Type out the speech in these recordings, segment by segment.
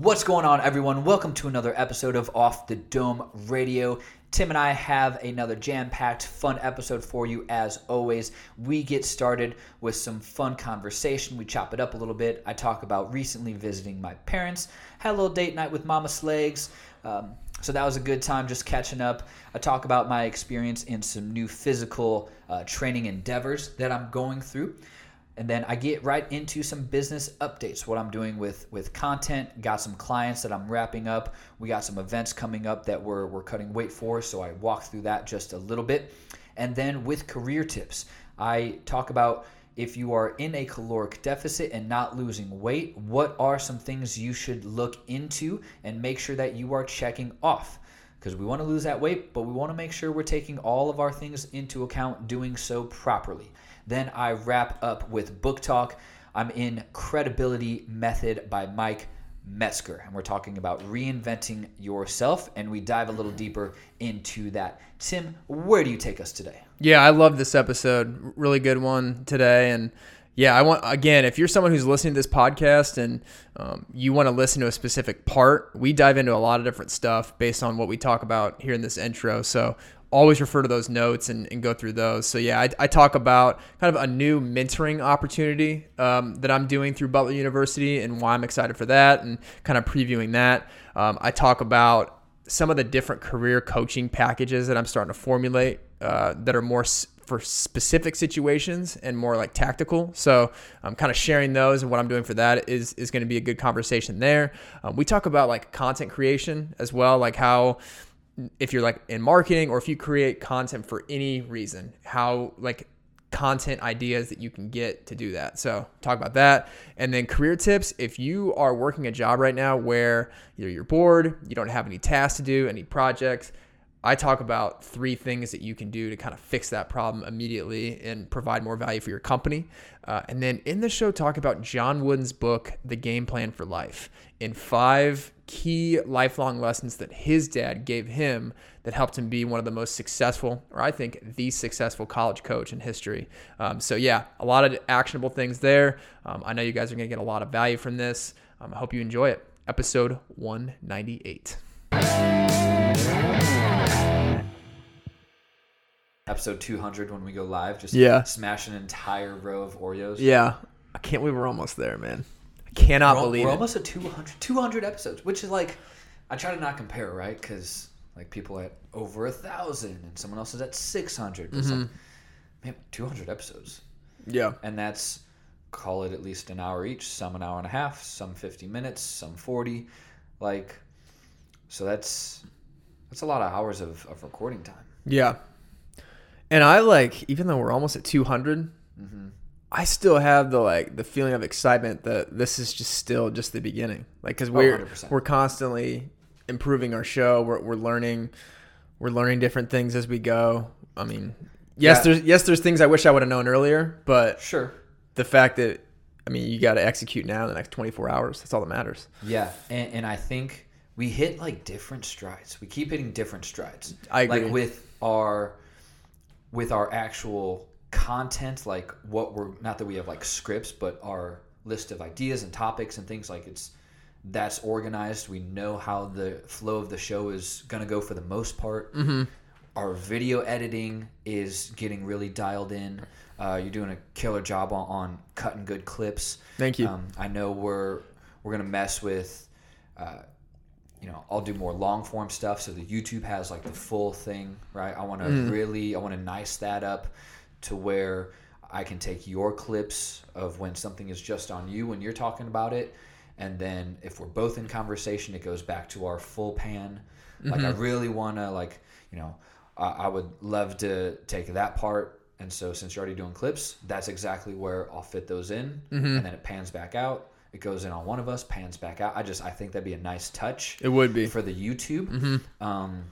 What's going on, everyone? Welcome to another episode of Off the Dome Radio. Tim and I have another jam packed, fun episode for you as always. We get started with some fun conversation. We chop it up a little bit. I talk about recently visiting my parents, had a little date night with Mama Slags. Um, so that was a good time just catching up. I talk about my experience in some new physical uh, training endeavors that I'm going through and then I get right into some business updates. What I'm doing with with content. Got some clients that I'm wrapping up. We got some events coming up that we're we're cutting weight for. So I walk through that just a little bit, and then with career tips, I talk about if you are in a caloric deficit and not losing weight, what are some things you should look into and make sure that you are checking off because we want to lose that weight, but we want to make sure we're taking all of our things into account, doing so properly. Then I wrap up with book talk. I'm in Credibility Method by Mike Metzger, and we're talking about reinventing yourself, and we dive a little deeper into that. Tim, where do you take us today? Yeah, I love this episode. Really good one today, and yeah, I want again, if you're someone who's listening to this podcast and um, you want to listen to a specific part, we dive into a lot of different stuff based on what we talk about here in this intro. So always refer to those notes and, and go through those. So yeah, I, I, talk about kind of a new mentoring opportunity um, that I'm doing through Butler University and why I'm excited for that and kind of previewing that. Um, I talk about some of the different career coaching packages that I'm starting to formulate uh, that are more s- for specific situations and more like tactical. So I'm kind of sharing those and what I'm doing for that is is going to be a good conversation there. Um, we talk about like content creation as well, like how if you're like in marketing or if you create content for any reason, how like content ideas that you can get to do that. So, talk about that. And then career tips if you are working a job right now where either you're bored, you don't have any tasks to do, any projects, I talk about three things that you can do to kind of fix that problem immediately and provide more value for your company. Uh, and then in the show, talk about John Wooden's book, The Game Plan for Life, in five key lifelong lessons that his dad gave him that helped him be one of the most successful, or I think the successful college coach in history. Um, so, yeah, a lot of actionable things there. Um, I know you guys are going to get a lot of value from this. Um, I hope you enjoy it. Episode 198 episode 200 when we go live. Just yeah. smash an entire row of Oreos. Yeah. I can't believe we're almost there, man. I cannot we're, believe we're it. almost at 200, 200 episodes, which is like, I try to not compare, right? Because like people at over a thousand and someone else is at 600. It's Mm-hmm. like, man, 200 episodes. Yeah. And that's, call it at least an hour each, some an hour and a half, some 50 minutes, some 40. Like, so that's, that's a lot of hours of, of recording time. Yeah. And I like, even though we're almost at 200, Mm-hmm. I still have the like the feeling of excitement that this is just still just the beginning. Like, because we're 100%. we're constantly improving our show. We're we're learning, we're learning different things as we go. I mean, yes, Yeah. there's yes, there's things I wish I would have known earlier, but Sure. the fact that I mean, you got to execute now in the next 24 hours. That's all that matters. Yeah, and, and I think we hit like different strides. We keep hitting different strides. I agree. Like with our with our actual content, like what we're not that we have like scripts, but our list of ideas and topics and things like it's that's organized. We know how the flow of the show is gonna go for the most part. Mm-hmm. Our video editing is getting really dialed in. Uh, you're doing a killer job on, on cutting good clips. Thank you. Um, I know we're we're gonna mess with, uh, you know, I'll do more long form stuff. So the YouTube has like the full thing, right? I want to Mm. really, I want to nice that up to where I can take your clips of when something is just on you when you're talking about it, and then if we're both in conversation, it goes back to our full pan. Like I really want to like, you know, I, I would love to take that part. And so, since you're already doing clips, that's exactly where I'll fit those in, and then it pans back out. It goes in on one of us, pans back out. I just I think that'd be a nice touch It would be. for the YouTube. Um,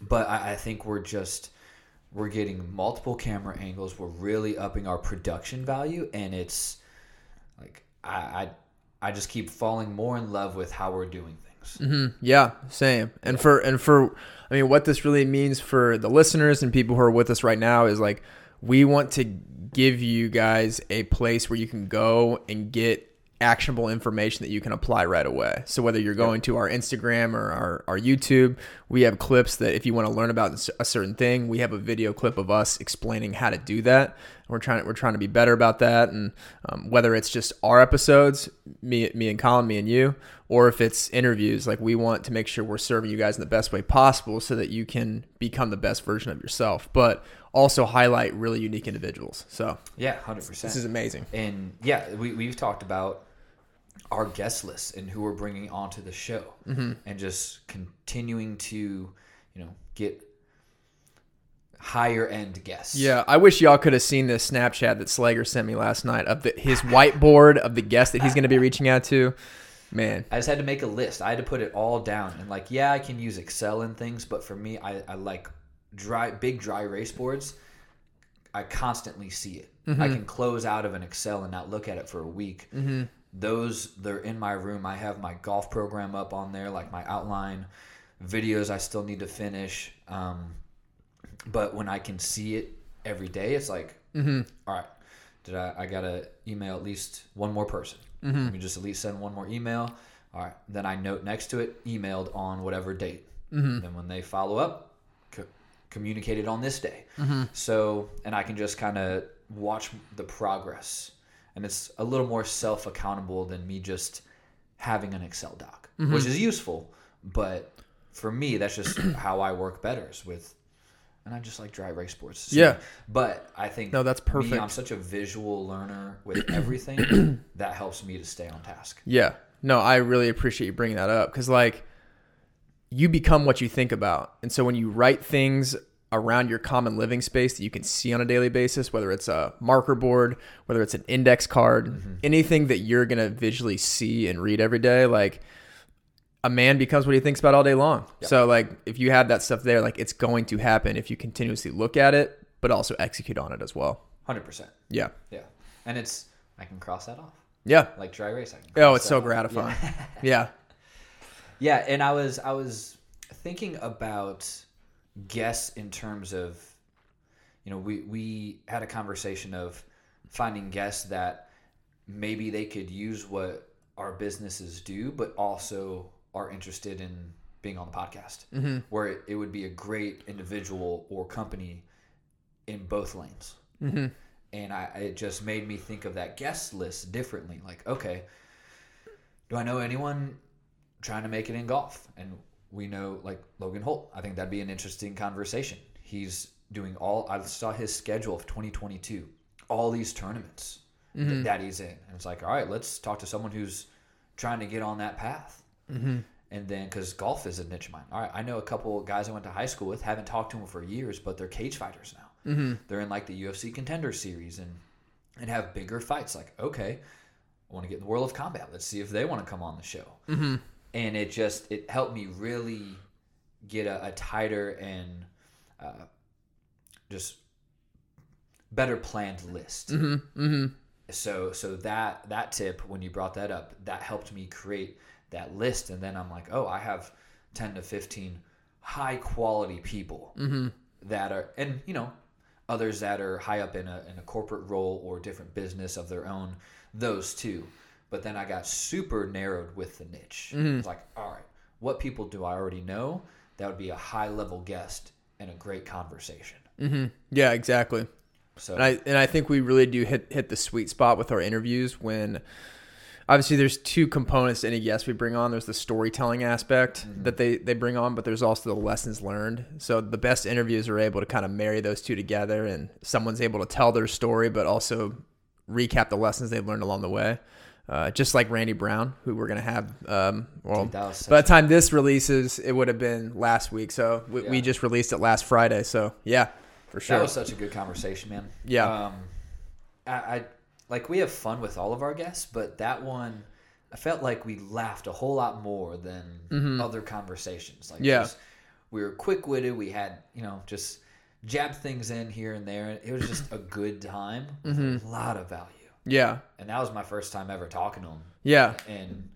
but I, I think we're just we're getting multiple camera angles. We're really upping our production value, and it's like I I, I just keep falling more in love with how we're doing things. hmm Yeah, same. And for and for I mean, what this really means for the listeners and people who are with us right now is like we want to give you guys a place where you can go and get actionable information that you can apply right away. So whether you're going to our Instagram or our, our YouTube, we have clips that if you want to learn about a certain thing, we have a video clip of us explaining how to do that. We're trying we're trying to be better about that, and um, whether it's just our episodes, me me and Colin, me and you, or if it's interviews, like we want to make sure we're serving you guys in the best way possible, so that you can become the best version of yourself, but also highlight really unique individuals. So yeah, hundred percent. This is amazing. And yeah, we we've talked about our guest list and who we're bringing onto the show, Mm-hmm. and just continuing to, you know, get higher end guests. Yeah, I wish y'all could have seen this Snapchat that Slager sent me last night of the, his whiteboard of the guests that he's going to be reaching out to. Man, I just had to make a list. I had to put it all down. And like, yeah, I can use Excel and things, but for me, I, I like dry, big dry erase boards. I constantly see it. I can close out of an Excel and not look at it for a week. Those they're in my room. I have my golf program up on there, like my outline, videos I still need to finish. Um, but when I can see it every day, it's like, mm-hmm. all right, did I? I gotta email at least one more person. Mm-hmm. Let me just at least send one more email. All right, then I note next to it, emailed on whatever date. Mm-hmm. Then when they follow up, co- communicated on this day. So, and I can just kind of watch the progress, and it's a little more self accountable than me just having an Excel doc, mm-hmm. which is useful, but for me, that's just how I work better is with. And I just like dry erase boards. So- Yeah. But I think No, that's Me, perfect. I'm such a visual learner with everything that helps me to stay on task. yeah. No, I really appreciate you bringing that up because, like, you become what you think about. And so when you write things around your common living space that you can see on a daily basis, whether it's a marker board, whether it's an index card, mm-hmm. anything that you're going to visually see and read every day, like, a man becomes what he thinks about all day long. So like if you have that stuff there, like it's going to happen if you continuously look at it, but also execute on it as well. 100%. Yeah. Yeah. And it's, I can cross that off. Yeah. Like dry can Oh, it's so off. gratifying. Yeah. Yeah, and I was I was thinking about guests in terms of you know, we we had a conversation of finding guests that maybe they could use what our businesses do, but also are interested in being on the podcast. Mm-hmm. Where it, it would be a great individual or company in both lanes. Mm-hmm. And I it just made me think of that guest list differently. Like, okay, do I know anyone trying to make it in golf? And we know like Logan Holt. I think that'd be an interesting conversation. He's doing all. I saw his schedule of 2022, all these tournaments th- mm-hmm. that he's in, and it's like, all right, let's talk to someone who's trying to get on that path. Mm-hmm. And then, because golf is a niche of mine. All right, I know a couple guys I went to high school with. Haven't talked to them for years, but they're cage fighters now. Mm-hmm. They're in like the UFC Contender Series and and have bigger fights. Like, okay, I want to get in the world of combat. Let's see if they want to come on the show. Mm-hmm. And it just it helped me really get a, a tighter and uh, just better planned list. So so that that tip when you brought that up, that helped me create that list, and then I'm like, oh, I have ten to fifteen high quality people that are, and you know, others that are high up in a in a corporate role or different business of their own. Those two, but then I got super narrowed with the niche. Mm-hmm. It's like, all right, what people do I already know? That would be a high level guest and a great conversation. Mm-hmm. Yeah, exactly. So And I and I think we really do hit hit the sweet spot with our interviews when obviously there's two components to any guest we bring on. There's the storytelling aspect mm-hmm. that they they bring on, but there's also the lessons learned. So the best interviews are able to kind of marry those two together and someone's able to tell their story but also recap the lessons they've learned along the way. Uh, just like Randy Brown, who we're gonna have. Um, well, Dude, that was such by the time this releases, it would have been last week. So we, we just released it last Friday. So yeah, for sure. That was such a good conversation, man. Yeah. Um, I, I like we have fun with all of our guests, but that one, I felt like we laughed a whole lot more than other conversations. Like, Mm-hmm. Yeah. just- we were quick witted. We had, you know, just jab things in here and there. and It was just a good time Mm-hmm. a lot of value. Yeah, And that was my first time ever talking to him. yeah, And,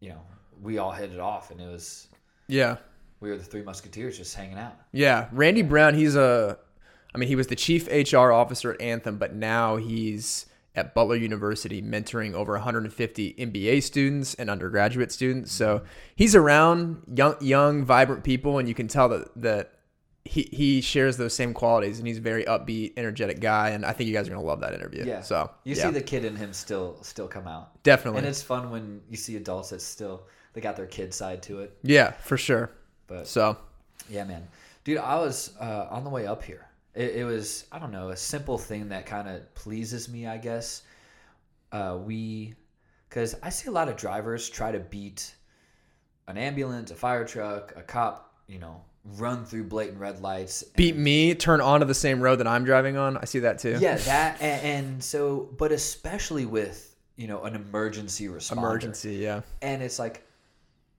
you know, we all hit it off, and it was yeah. we were the three musketeers just hanging out. Yeah, Randy Brown. He's a, I mean, he was the chief HR officer at Anthem, but now he's at Butler University, mentoring over 150 MBA students and undergraduate students. So mm-hmm. he's around young, young, vibrant people, and you can tell that that he he shares those same qualities, and he's a very upbeat, energetic guy. And I think you guys are gonna love that interview. Yeah. So You yeah, see the kid in him still still come out. definitely. And it's fun when you see adults that still they got their kid side to it. yeah, for sure. But So yeah, man, dude, I was uh, on the way up here. It, it was I don't know a simple thing that kind of pleases me, I guess. Uh, we, because I see a lot of drivers try to beat an ambulance, a fire truck, a cop, you know, run through blatant red lights. beat me, turn onto the same road that I'm driving on. I see that too. Yeah, that and, and so, but especially with you know an emergency responder. Emergency. Yeah. and it's like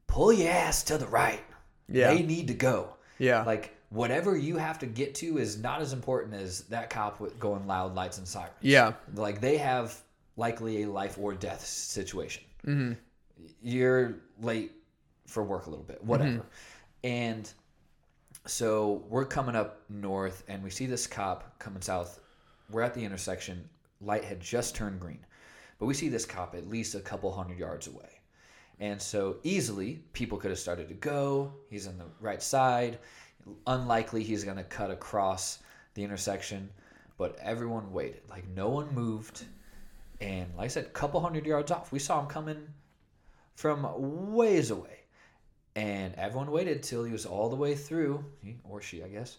pull your ass to the right Yeah. they need to go Yeah. like whatever you have to get to is not as important as that cop with going loud lights and sirens yeah. like they have likely a life or death situation Mm-hmm. you're late for work a little bit whatever and so we're coming up north and we see this cop coming south. We're at the intersection. Light had just turned green. But we see this cop at least a couple hundred yards away. And so easily people could have started to go. He's on the right side. Unlikely he's going to cut across the intersection. But everyone waited. Like no one moved. And like i said a couple hundred yards off. We saw him coming from ways away. And everyone waited till he was all the way through, he or she, I guess.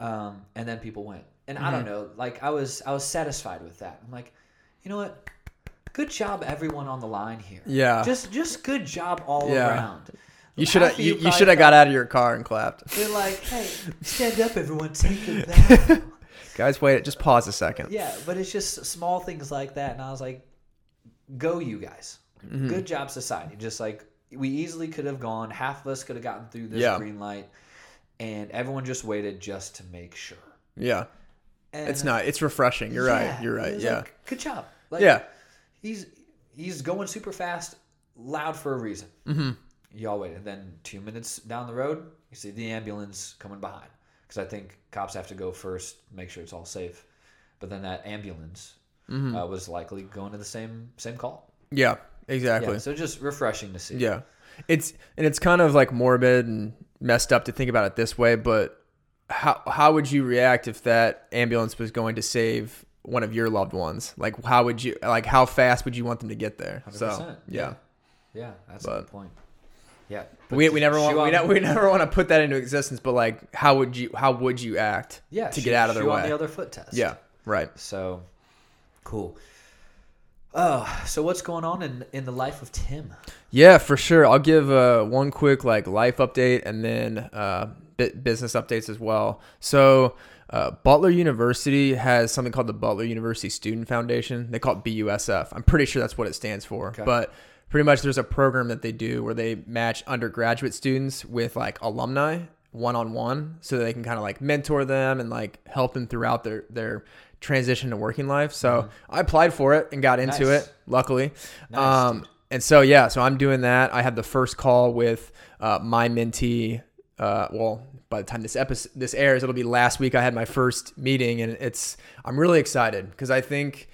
Um, and then people went. And I don't know, like I was I was satisfied with that. I'm like, you know what? Good job everyone on the line here. Yeah. Just just good job all Yeah. around. You should have you, you should have got out of your car and clapped. They're like, hey, stand up everyone, take it back. Guys, wait, just pause a second. Yeah, but it's just small things like that, and I was like, "Go, you guys! Mm-hmm. Good job, society!" Just like we easily could have gone, half of us could have gotten through this Yeah. green light, and everyone just waited just to make sure. Yeah. And It's not. It's refreshing. You're yeah, right. You're right. Yeah. like, good job. Like, yeah. he's he's going super fast, loud for a reason. Mm-hmm. Y'all wait, and then two minutes down the road, you see the ambulance coming behind because I think cops have to go first, make sure it's all safe. But then that ambulance Mm-hmm. uh, was likely going to the same same call. Yeah. Exactly. Yeah, so just refreshing to see. Yeah. It's and it's kind of like morbid and messed up to think about it this way, but how how would you react if that ambulance was going to save one of your loved ones? Like how would you like how fast would you want them to get there? So 100%, yeah. yeah, that's a But- good point. Yeah, We, we never want we, ne- we never want to put that into existence, but like how would you how would you act yeah to get out of their way? the other foot test. yeah, right. So cool. Oh, so what's going on in in the life of Tim? Yeah, for sure. I'll give uh, one quick like life update and then uh, business updates as well. So uh, Butler University has something called the Butler University Student Foundation. They call it BUSF. I'm pretty sure that's what it stands for. But pretty much there's a program that they do where they match undergraduate students with like alumni one on one so they can kind of like mentor them and like help them throughout their their transition to working life. So I applied for it and got into Mm-hmm. Nice. it, luckily. Nice, um, and so yeah, so I'm doing that. I had the first call with uh, my mentee. Uh, well, by the time this episode this airs, it'll be last week. I had my first meeting, and it's I'm really excited because I think,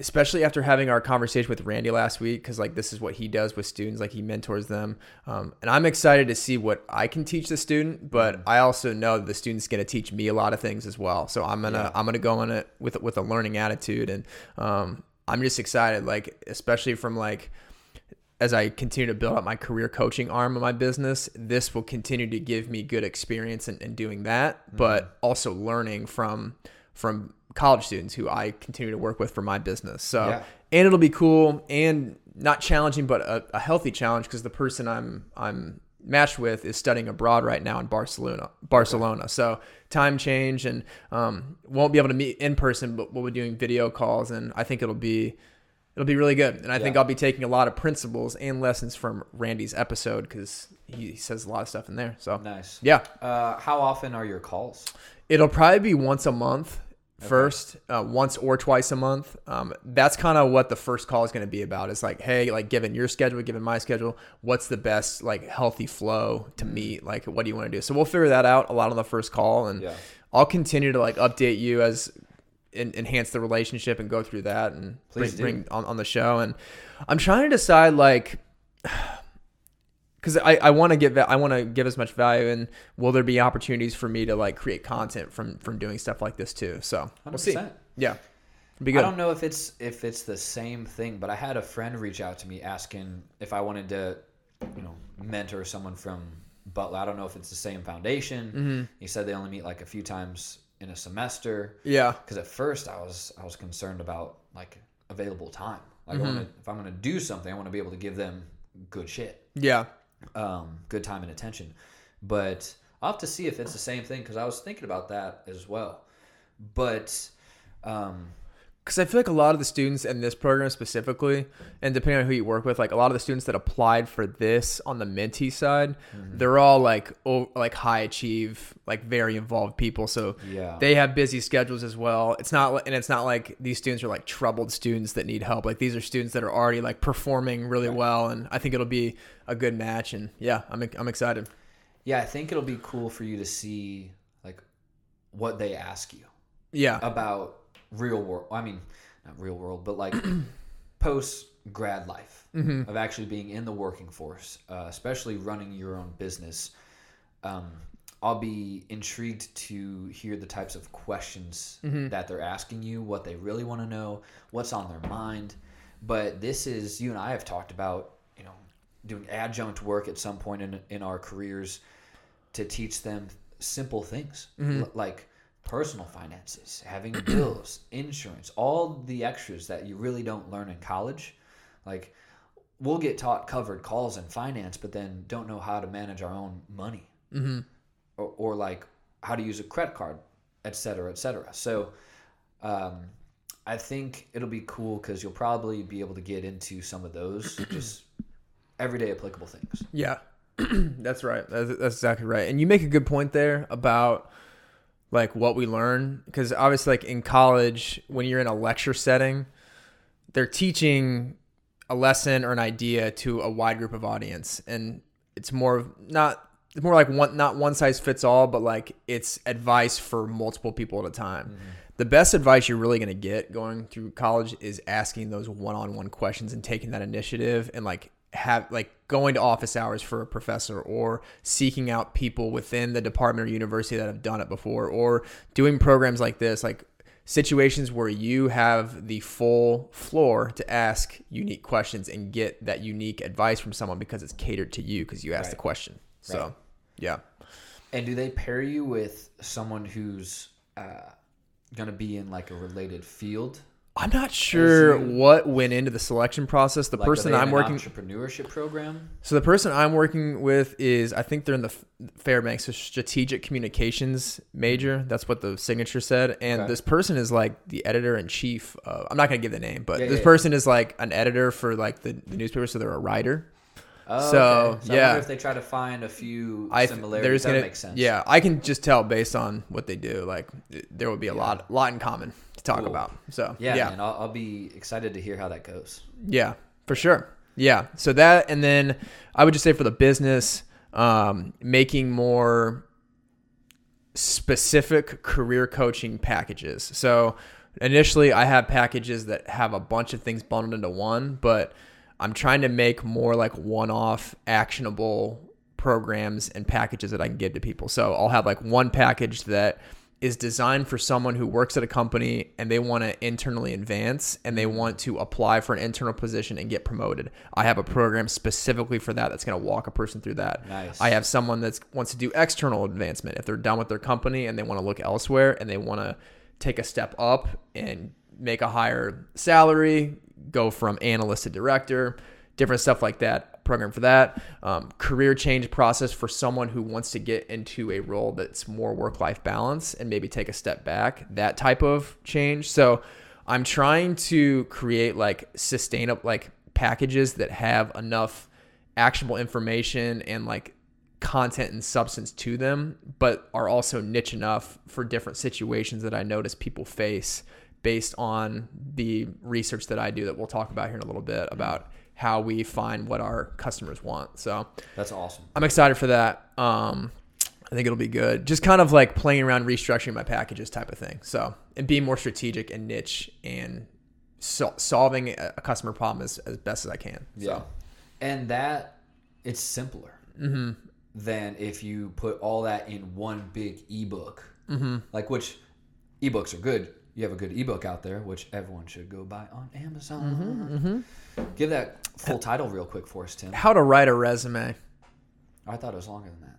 especially after having our conversation with Randy last week, because like this is what he does with students, like he mentors them, um, and I'm excited to see what I can teach the student. But I also know that the student's going to teach me a lot of things as well. So I'm gonna I'm gonna go on it with with a learning attitude, and um, I'm just excited, like especially from like as I continue to build up my career coaching arm of my business, this will continue to give me good experience in, in doing that, but also learning from from college students who I continue to work with for my business. So Yeah. and it'll be cool and not challenging, but a, a healthy challenge because the person I'm I'm matched with is studying abroad right now in Barcelona. Barcelona. So time change and um, won't be able to meet in person, but we'll be doing video calls, and I think it'll be it'll be really good. And I think I'll be taking a lot of principles and lessons from Randy's episode because he, he says a lot of stuff in there. So Nice. yeah, Uh, how often are your calls? it'll probably be once a month first, uh, once or twice a month. Um, that's kind of what the first call is going to be about. It's like, hey, like given your schedule, given my schedule, what's the best like healthy flow to meet? Like, what do you want to do? So we'll figure that out a lot on the first call, and Yeah. I'll continue to like update you as en- enhance the relationship and go through that and bring, Please do. bring on, on the show. And I'm trying to decide like because I, I want to give I want to give as much value and will there be opportunities for me to like create content from from doing stuff like this too? So we'll see. Yeah, I don't know if it's if it's the same thing, but I had a friend reach out to me asking if I wanted to, you know, mentor someone from Butler. I don't know if it's the same foundation. Mm-hmm. He said they only meet like a few times in a semester. Yeah, Because at first I was I was concerned about like available time. Like Mm-hmm. I wanna, if I'm gonna do something, I want to be able to give them good shit, yeah, um, good time and attention. But I'll have to see if it's the same thing because I was thinking about that as well. But um, because I feel like a lot of the students in this program specifically, and depending on who you work with, like a lot of the students that applied for this on the mentee side, Mm-hmm. they're all like oh, like high achieve, like very involved people. So Yeah. they have busy schedules as well. It's not, and it's not like these students are like troubled students that need help. Like these are students that are already like performing really well, and I think it'll be a good match. And yeah, I'm I'm excited. Yeah, I think it'll be cool for you to see like what they ask you Yeah, about real world. I mean, not real world, but like post grad life Mm-hmm. of actually being in the working force, uh, especially running your own business. Um, I'll be intrigued to hear the types of questions Mm-hmm. that they're asking you, what they really want to know, what's on their mind. But this is you and I have talked about, you know, doing adjunct work at some point in in our careers to teach them simple things l- like personal finances, having bills, insurance, all the extras that you really don't learn in college. Like we'll get taught covered calls and finance, but then don't know how to manage our own money, mm-hmm. or, or like how to use a credit card, et cetera, et cetera. So um, I think it'll be cool because you'll probably be able to get into some of those just everyday applicable things. Yeah, that's right. That's, that's exactly right. And you make a good point there about like what we learn because obviously, like in college, when you're in a lecture setting, they're teaching a lesson or an idea to a wide group of audience, and it's more of not it's more like one not one size fits all, but like it's advice for multiple people at a time. Mm-hmm. The best advice you're really going to get going through college is asking those one-on-one questions and taking that initiative and like have like going to office hours for a professor or seeking out people within the department or university that have done it before or doing programs like this like situations where you have the full floor to ask unique questions and get that unique advice from someone because it's catered to you because you asked the question so Right. yeah And do they pair you with someone who's uh, going to be in like a related field? I'm not sure you- what went into the selection process the Like, person i'm working entrepreneurship program. So the person I'm working with is I think they're in the Fairbanks so strategic communications major. Mm-hmm. That's what the signature said. And Okay. this person is like the editor in chief. Of, I'm not gonna give the name, but Yeah, this yeah, person is like an editor for like the, the newspaper. So they're a writer. Oh, So, okay. I yeah. wonder if they try to find a few I similarities. there's that gonna makes sense. yeah. I can just tell based on what they do. Like there will be a lot lot in common talk Cool. about. So Yeah, yeah, man. I'll, I'll be excited to hear how that goes. Yeah, for sure. Yeah. So that, and then I would just say for the business, um, making more specific career coaching packages. So initially, I have packages that have a bunch of things bundled into one, but I'm trying to make more like one off actionable programs and packages that I can give to people. So I'll have like one package that is designed for someone who works at a company and they want to internally advance and they want to apply for an internal position and get promoted. I have a program specifically for that that's going to walk a person through that. Nice. I have someone that wants to do external advancement if they're done with their company and they want to look elsewhere and they want to take a step up and make a higher salary, go from analyst to director, different stuff like that. Program for that. Um, career change process for someone who wants to get into a role that's more work life balance and maybe take a step back. That type of change. So I'm trying to create like sustainable like packages that have enough actionable information and like content and substance to them, but are also niche enough for different situations that I notice people face based on the research that I do that we'll talk about here in a little bit about how we find what our customers want. So That's awesome. I'm excited for that. Um, I think it'll be good. Just kind of like playing around restructuring my packages type of thing. So, and being more strategic and niche and so, solving a customer problem as, as best as I can. Yeah. So, And that it's simpler Mm-hmm. than if you put all that in one big ebook. Mm-hmm. Like which ebooks are good. You have a good ebook out there, which everyone should go buy on Amazon. Mm-hmm. Give that full uh, title real quick for us, Tim. how to write a resume. I thought it was longer than that.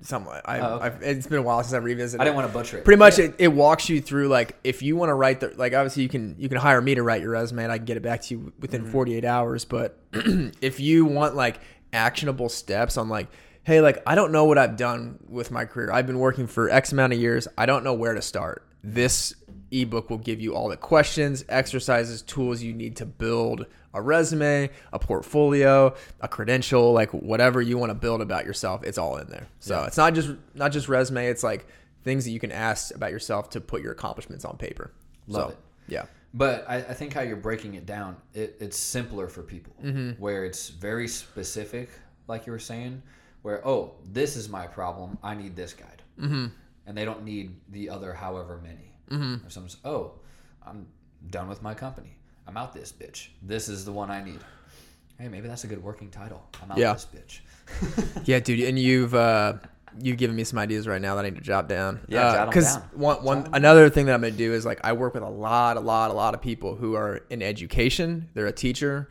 Something I, Oh, okay. I've, it's been a while since I revisited. I didn't want to butcher it. Pretty much, it, it walks you through like if you want to write the like obviously you can you can hire me to write your resume and I can get it back to you within mm-hmm. 48 hours. But if you want like actionable steps on like hey like I don't know what I've done with my career. I've been working for X amount of years. I don't know where to start. This ebook will give you all the questions, exercises, tools you need to build a resume, a portfolio, a credential, like whatever you want to build about yourself. It's all in there. So it's not just not just resume. It's like things that you can ask about yourself to put your accomplishments on paper. Love so, it. Yeah. But I, I think how you're breaking it down, it, it's simpler for people where it's very specific, like you were saying, where, oh, this is my problem. I need this guide. Mm-hmm. And they don't need the other however many. Mm-hmm. Or some, oh, I'm done with my company. I'm out this bitch. This is the one I need. Hey, maybe that's a good working title. I'm out Yeah. this bitch. Yeah, dude, and you've uh, you've given me some ideas right now that I need to jot down. Yeah, because down. one one another thing that I'm gonna do is like I work with a lot, a lot, a lot of people who are in education. They're a teacher,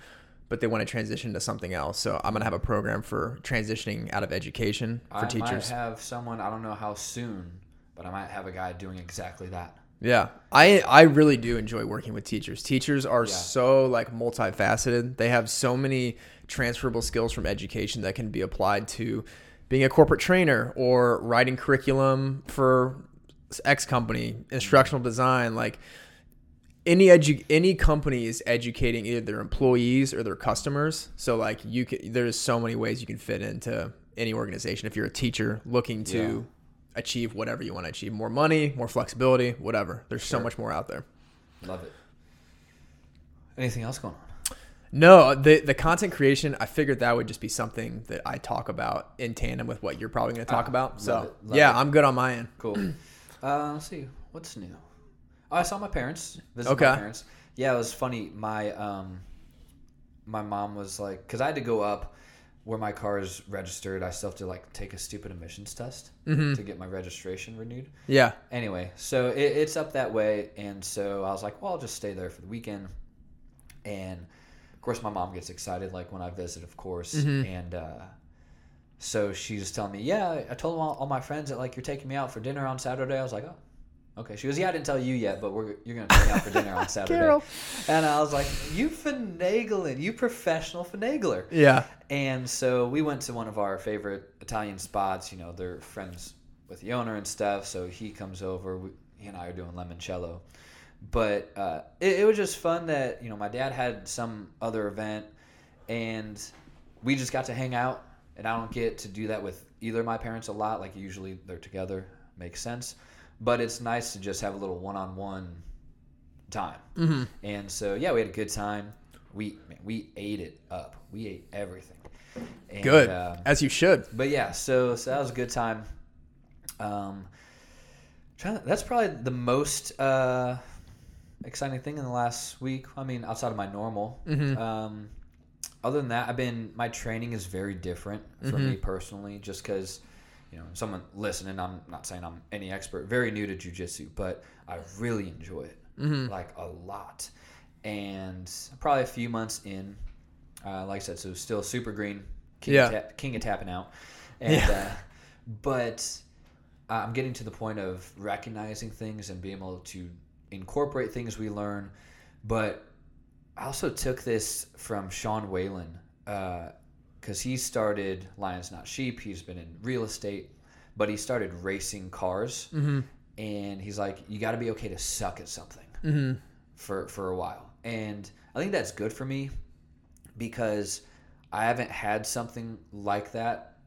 but they want to transition to something else. So I'm gonna have a program for transitioning out of education for I teachers. might have someone, I don't know how soon, but I might have a guy doing exactly that. Yeah, I I really do enjoy working with teachers. Teachers are Yeah. so like multifaceted. They have so many transferable skills from education that can be applied to being a corporate trainer or writing curriculum for X company, instructional design, like any edu- any company is educating either their employees or their customers. So like you can, there's so many ways you can fit into any organization if you're a teacher looking to Yeah. Achieve whatever you want to achieve, more money, more flexibility, whatever. There's so much more out there. Love it. Anything else going on? No, the the content creation, I figured that would just be something that I talk about in tandem with what you're probably going to talk Ah, about. So yeah, it. I'm good on my end. Cool. Uh, let's see. What's new? Oh, I saw my parents. Visited Okay. my parents. Yeah, it was funny. My um, my mom was like, because I had to go up where my car is registered. I still have to like take a stupid emissions test Mm-hmm. to get my registration renewed. Yeah, Anyway, so it, it's up that way, and so I was like, well, I'll just stay there for the weekend. And of course, my mom gets excited, like when I visit, of course. Mm-hmm. And uh, so she's telling me, yeah, I told all, all my friends that like you're taking me out for dinner on Saturday. I was like, oh, okay. She goes, yeah, I didn't tell you yet, but we're you're gonna take me out for dinner on Saturday. Carol. And I was like, you finagling, you professional finagler. yeah, And so we went to one of our favorite Italian spots. You know, they're friends with the owner and stuff. So he comes over. We, he and I are doing limoncello. But uh, it, it was just fun that, you know, my dad had some other event and we just got to hang out. And I don't get to do that with either of my parents a lot. Like, usually they're together, makes sense. But it's nice to just have a little one on one time. mm-hmm. And so yeah, we had a good time. We man, we ate it up. We ate everything. And, good Uh, as you should. but yeah, so so that was a good time. Um, to, that's probably the most uh, exciting thing in the last week. I mean, outside of my normal. Mhm. Um, other than that, I've been my training is very different for me personally, just because you know someone listening. I'm not saying I'm any expert, very new to jujitsu, but I really enjoy it like a lot. And probably a few months in, uh, like I said, so still super green, king, Yeah. of, tap, king of tapping out, and Yeah. uh, but I'm getting to the point of recognizing things and being able to incorporate things we learn. But I also took this from Sean Whalen because he started Lions Not Sheep. He's been in real estate, but he started racing cars. Mm-hmm. And he's like, you got to be okay to suck at something Mm-hmm. for for a while. And I think that's good for me because I haven't had something like that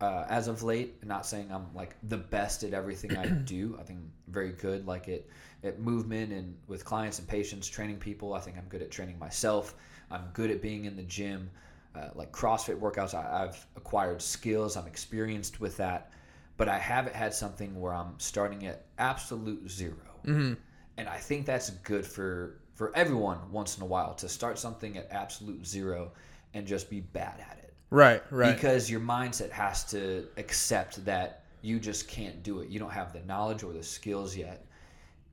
uh, as of late. Not saying I'm like the best at everything I do. I think I'm very good, like at at movement and with clients and patients, training people. I think I'm good at training myself. I'm good at being in the gym, uh, like CrossFit workouts. I, I've acquired skills. I'm experienced with that. but I haven't had something where I'm starting at absolute 0 and I think that's good for for everyone once in a while to start something at absolute zero and just be bad at it Right, right. because your mindset has to accept that you just can't do it. You don't have the knowledge or the skills yet.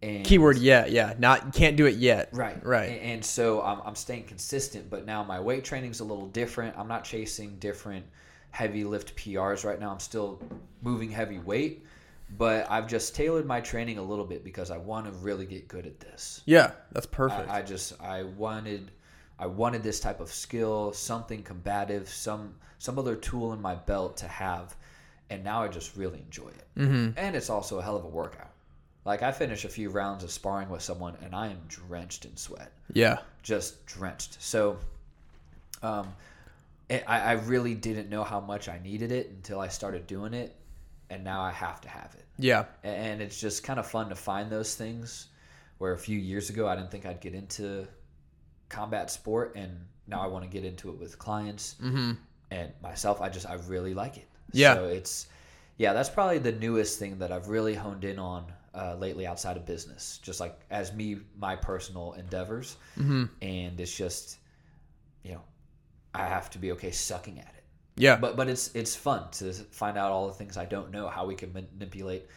And Keyword yeah, yeah. Not can't do it yet. Right. Right. And, and so I'm, I'm staying consistent, but now my weight training's a little different. I'm not chasing different heavy lift PRs right now. I'm still moving heavy weight, but I've just tailored my training a little bit because I want to really get good at this. Yeah, that's perfect. I, I just I wanted I wanted this type of skill, something combative, some some other tool in my belt to have, and now I just really enjoy it. Mm-hmm. And it's also a hell of a workout. Like I finish a few rounds of sparring with someone, and I am drenched in sweat, yeah. just drenched. So, um, it, I, I really didn't know how much I needed it until I started doing it, and now I have to have it Yeah. and it's just kind of fun to find those things where a few years ago I didn't think I'd get into combat sport and now I want to get into it with clients and myself I just I really like it Yeah. so it's yeah that's probably the newest thing that I've really honed in on uh, lately outside of business just like as me my personal endeavors and it's just you know I have to be okay sucking at it Yeah. but but it's it's fun to find out all the things I don't know, how we can manipulate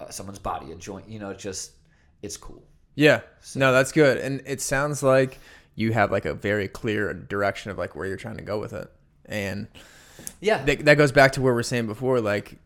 uh, someone's body, a joint. You know, just it's cool. Yeah. No, that's good. And it sounds like you have like a very clear direction of like where you're trying to go with it. And Yeah, that, that goes back to where we are saying before, like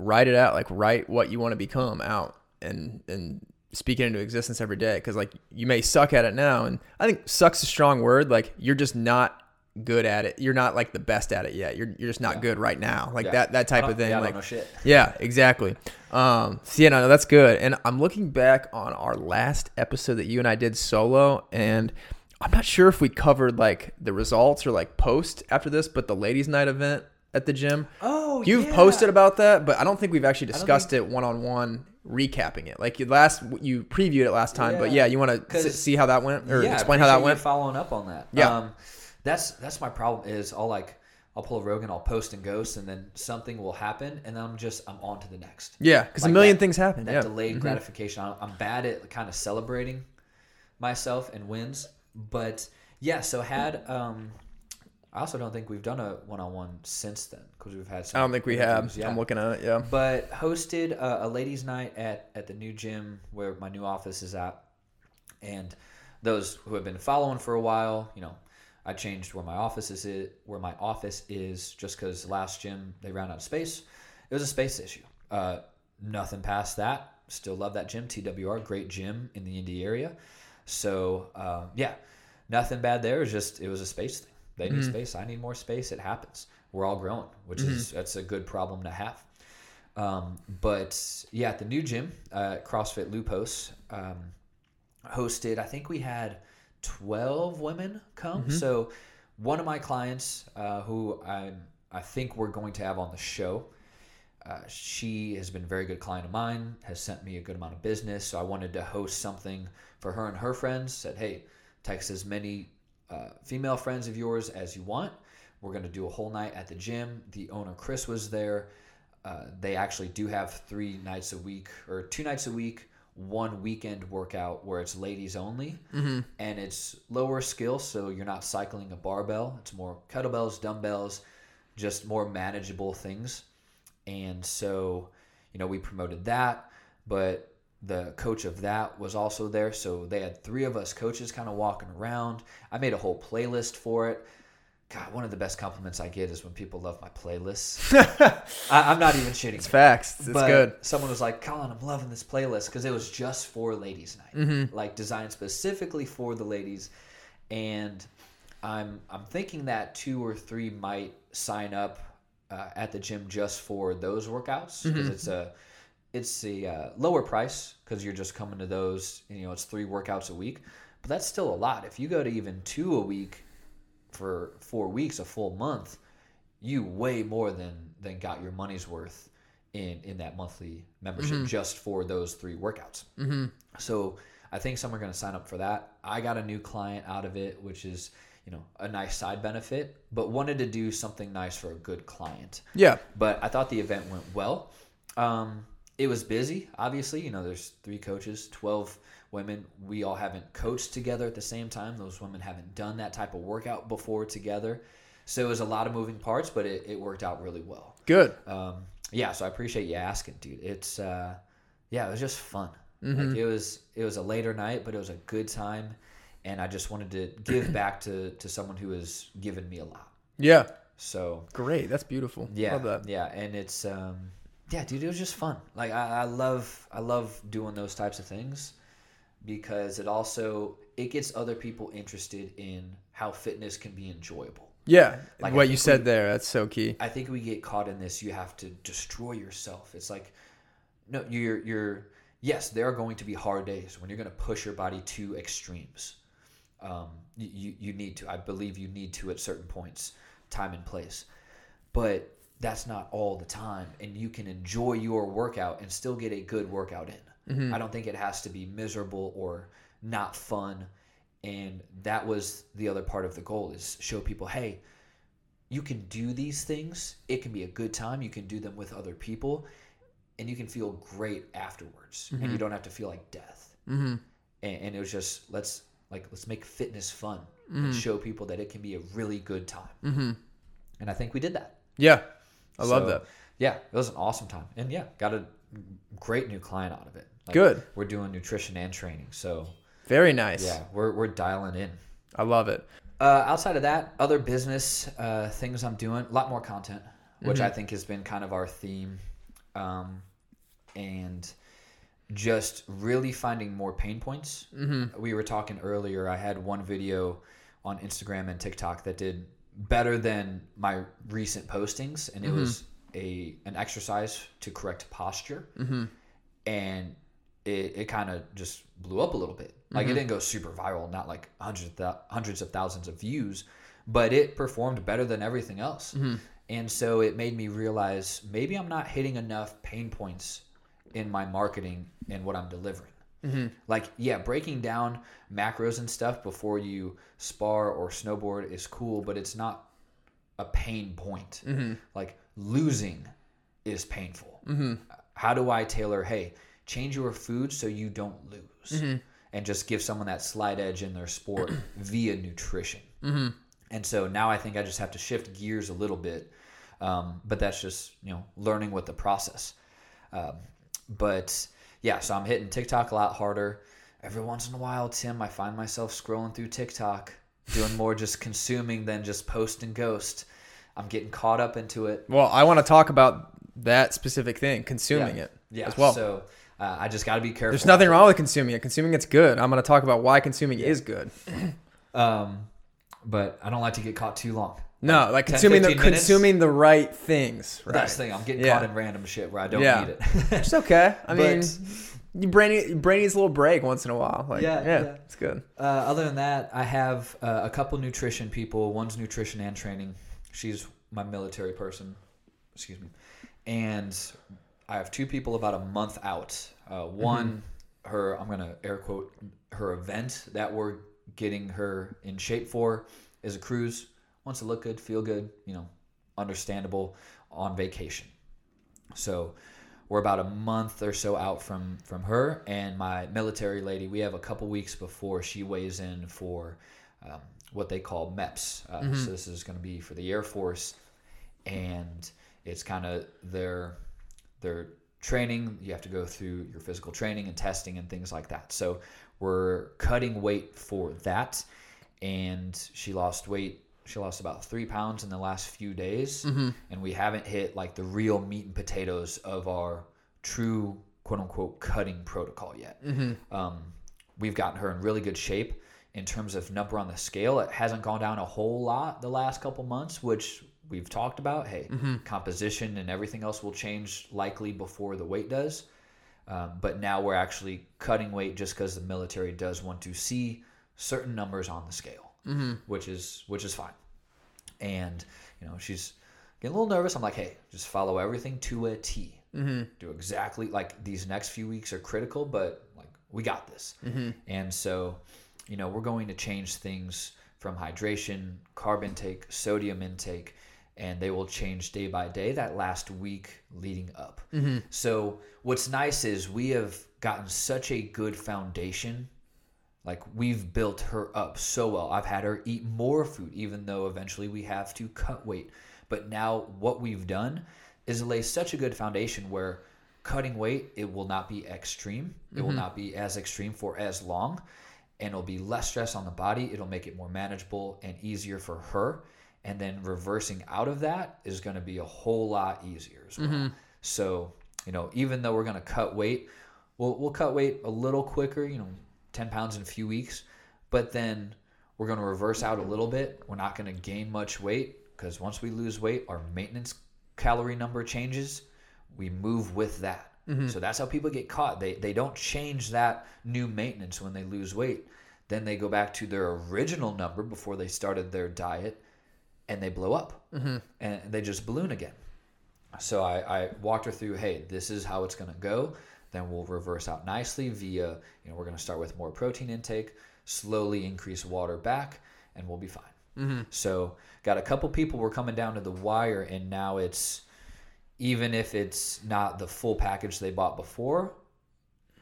write it out, like write what you want to become out and, and speak it into existence every day. Cause like you may suck at it now. And I think suck's a strong word. Like you're just not good at it. You're not like the best at it yet. You're, you're just not good right now. Like Yeah. that, that type of thing. yeah, like, don't know shit. yeah, exactly. Um, so yeah, no, no, that's good. And I'm looking back on our last episode that you and I did solo, and I'm not sure if we covered like the results or like post after this, but the ladies' night event at the gym. Oh, You've yeah. posted about that, but I don't think we've actually discussed it one on one, recapping it. Like you last, you previewed it last time, but Yeah. yeah, you want to 'Cause- see how that went or yeah, explain how that went? Following up on that. Yeah. um, that's that's my problem. Is I'll like I'll pull a Rogan, I'll post and ghost, and then something will happen, and then I'm just I'm on to the next. Yeah, because Like a million that- things happen. That Yeah, delayed gratification. I'm, I'm bad at kind of celebrating myself and wins, but yeah. So had um, I also don't think we've done a one on one since then because we've had. Some I don't think we have. Yeah. I'm looking at it. Yeah. but hosted a, a ladies' night at at the new gym where my new office is at, and those who have been following for a while, you know, I changed where my office is it where my office is just because last gym they ran out of space. It was a space issue. Uh, nothing past that. Still love that gym. TWR, great gym in the Indy area. So uh, yeah, nothing bad there. It was just it was a space thing. They need space. I need more space. It happens. We're all growing, which is that's a good problem to have. Um, but yeah, at the new gym, uh, CrossFit Lupos, um, hosted. I think we had twelve women come. So one of my clients, uh, who I I think we're going to have on the show, uh, she has been a very good client of mine. Has sent me a good amount of business. So I wanted to host something for her and her friends. Said, hey, text as many uh, female friends of yours as you want. We're going to do a whole night at the gym. The owner, Chris, was there. Uh, they actually do have three nights a week or two nights a week, one weekend workout where it's ladies only. And it's lower skill, so you're not cycling a barbell. It's more kettlebells, dumbbells, just more manageable things. And so, you know, we promoted that, but the coach of that was also there. So they had three of us coaches kind of walking around. I made a whole playlist for it. God, one of the best compliments I get is when people love my playlists. I, I'm not even shitting. It's facts. It's but good. Someone was like, Colin, I'm loving this playlist because it was just for ladies' night, Mm-hmm. like designed specifically for the ladies. And I'm I'm thinking that two or three might sign up uh, at the gym just for those workouts because Mm-hmm. it's a it's a uh, lower price because you're just coming to those. You know, it's three workouts a week, but that's still a lot. If you go to even two a week for four weeks, a full month, you way more than than got your money's worth in in that monthly membership just for those three workouts. Mm-hmm. So I think some are going to sign up for that. I got a new client out of it, which is you know a nice side benefit, but wanted to do something nice for a good client. Yeah. But I thought the event went well. Um, it was busy, obviously. You know, there's three coaches, 12 women. We all haven't coached together at the same time. Those women haven't done that type of workout before together. So it was a lot of moving parts, but it, it worked out really well. Good. Um, yeah, so I appreciate you asking, dude. It's uh, yeah, it was just fun. Like it was it was a later night, but it was a good time, and I just wanted to give back to to someone who has given me a lot. Yeah. So Great. That's beautiful. yeah, Love that. yeah, and it's um, yeah, dude, it was just fun. Like I, I love I love doing those types of things because it also it gets other people interested in how fitness can be enjoyable. Yeah. Like, what you said we- there, that's so key. I think we get caught in this. You have to destroy yourself. It's like, no, you're you're. Yes, there are going to be hard days when you're going to push your body to extremes. Um, you, you you need to. I believe you need to at certain points, time and place. But that's not all the time, and you can enjoy your workout and still get a good workout in. I don't think it has to be miserable or not fun. And that was the other part of the goal is show people, hey, you can do these things. It can be a good time. You can do them with other people, and you can feel great afterwards. And you don't have to feel like death. Mm-hmm. And, and it was just let's like let's make fitness fun and show people that it can be a really good time. Mm-hmm. And I think we did that. Yeah. I love So, that. Yeah, it was an awesome time, and yeah, got a great new client out of it. Like, Good. We're doing nutrition and training, so Very nice. yeah, we're we're dialing in. I love it. Uh, outside of that, other business uh, things I'm doing, a lot more content, which Mm-hmm. I think has been kind of our theme, um, and just really finding more pain points. Mm-hmm. We were talking earlier. I had one video on Instagram and TikTok that did better than my recent postings, and it Mm-hmm. was a an exercise to correct posture, and it, it kind of just blew up a little bit. Like Mm-hmm. it didn't go super viral, not like hundreds of hundreds of thousands of views, but it performed better than everything else. Mm-hmm. And so it made me realize maybe I'm not hitting enough pain points in my marketing and what I'm delivering. Mm-hmm. Like, yeah, breaking down macros and stuff before you spar or snowboard is cool, but it's not a pain point. Mm-hmm. Like, losing is painful. How do I tailor, hey, change your food so you don't lose? And just give someone that slight edge in their sport via nutrition. And so now I think I just have to shift gears a little bit. Um, but that's just, you know, learning with the process. Um, but yeah, so I'm hitting TikTok a lot harder. Every once in a while, Tim, I find myself scrolling through TikTok, doing more just consuming than just post and ghost. I'm getting caught up into it. Well, I want to talk about that specific thing, consuming yeah. it yeah. as well. So uh, I just got to be careful. There's nothing wrong with consuming it. Consuming it's good. I'm going to talk about why consuming is good. Um, but I don't like to get caught too long. No, like 10, consuming the minutes? consuming the right things. Right. That's the thing. I'm getting Yeah. caught in random shit where I don't Yeah. need it. It's okay. I mean, your brain brain needs a little break once in a while. Like, Yeah, yeah, yeah. it's good. Uh, other than that, I have uh, a couple nutrition people. One's nutrition and training. She's my military person. Excuse me. And I have two people about a month out. Uh, one, her, I'm going to air quote, her event that we're getting her in shape for is a cruise. Wants to look good, feel good, you know, understandable on vacation. So we're about a month or so out from from her and my military lady. We have a couple weeks before she weighs in for um, what they call MEPS. Uh, So this is going to be for the Air Force, and it's kind of their their training. You have to go through your physical training and testing and things like that. So we're cutting weight for that, and she lost weight. She lost about three pounds in the last few days, and we haven't hit like the real meat and potatoes of our true quote unquote cutting protocol yet. Um, we've gotten her in really good shape in terms of number on the scale. It hasn't gone down a whole lot the last couple months, which we've talked about. Hey, composition and everything else will change likely before the weight does. Um, but now we're actually cutting weight just because the military does want to see certain numbers on the scale, Mm-hmm. which is which is fine. And you know she's getting a little nervous. I'm like, hey, just follow everything to a T. Mm-hmm. Do exactly like these next few weeks are critical, but like we got this. Mm-hmm. And so, you know, we're going to change things from hydration, carb intake, sodium intake, and they will change day by day that last week leading up. So, what's nice is we have gotten such a good foundation. Like, we've built her up so well. I've had her eat more food, even though eventually we have to cut weight. But now, what we've done is lay such a good foundation where cutting weight, it will not be extreme. It will mm-hmm. not be as extreme for as long and it'll be less stress on the body. It'll make it more manageable and easier for her. And then reversing out of that is going to be a whole lot easier as well. Mm-hmm. So, you know, even though we're going to cut weight, we'll, we'll cut weight a little quicker, you know, 10 pounds in a few weeks, but then we're going to reverse out a little bit. We're not going to gain much weight because once we lose weight, our maintenance calorie number changes. We move with that. Mm-hmm. So that's how people get caught. They they don't change that new maintenance when they lose weight. Then they go back to their original number before they started their diet, and they blow up, mm-hmm. and they just balloon again. So I, I walked her through. Hey, this is how it's going to go. Then we'll reverse out nicely via. You know, we're going to start with more protein intake, slowly increase water back, and we'll be fine. Mm-hmm. So got a couple people were coming down to the wire, and now it's even if it's not the full package they bought before,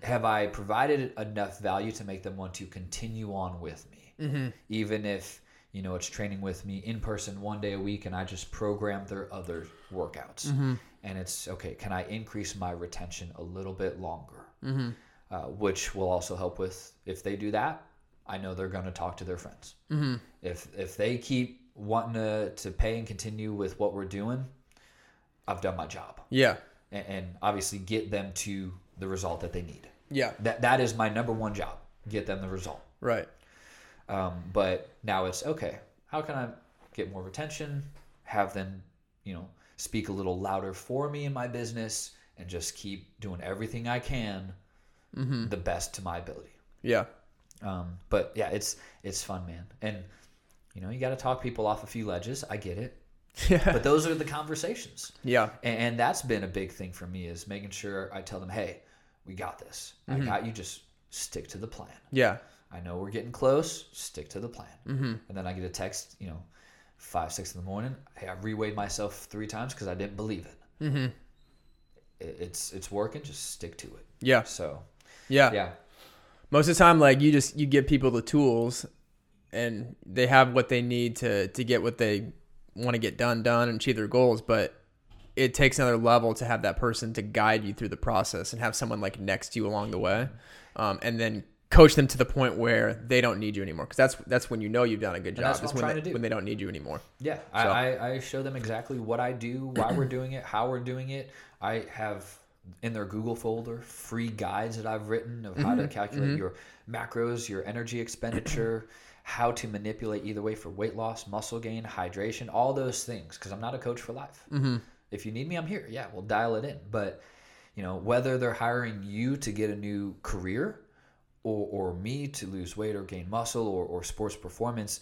have I provided enough value to make them want to continue on with me? Mm-hmm. Even if, you know, it's training with me in person one day a week and I just program their other workouts. Mm-hmm. And it's, okay, can I increase my retention a little bit longer? Mm-hmm. Uh, which will also help with, if they do that, I know they're going to talk to their friends. Mm-hmm. If, if they keep wanting to, to pay and continue with what we're doing, I've done my job Yeah. and, and obviously get them to the result that they need. Yeah. That that is my number one job. Get them the result. Right. Um, but now it's okay. How can I get more retention? Have them, you know, speak a little louder for me in my business, and just keep doing everything I can, the best to my ability. Yeah. Um, but yeah, it's it's fun, man. And you know, you got to talk people off a few ledges. I get it. Yeah. But those are the conversations. Yeah. And, and that's been a big thing for me is making sure I tell them, hey, we got this. I got you. Just stick to the plan. Yeah. I know we're getting close. Stick to the plan. Mm-hmm. And then I get a text, you know, five, six in the morning. Hey, I reweighed myself three times because I didn't believe it. Mm-hmm. It's it's working. Just stick to it. Yeah. So Yeah. yeah, Most of the time, like you just you give people the tools, and they have what they need to to get what they want to get done done and achieve their goals. But it takes another level to have that person to guide you through the process and have someone like next to you along the way, um, and then coach them to the point where they don't need you anymore. Because that's that's when you know you've done a good job. that's what I'm when trying they, to do. when they don't need you anymore. yeah. I, I, I show them exactly what I do, why we're doing it, how we're doing it. I have in their Google folder free guides that I've written of how to mm-hmm, calculate mm-hmm. your macros, your energy expenditure, how to manipulate either way for weight loss, muscle gain, hydration, all those things. Because I'm not a coach for life. Mm-hmm. If you need me, I'm here. Yeah, we'll dial it in. But you know, whether they're hiring you to get a new career, or, or me to lose weight or gain muscle or, or sports performance,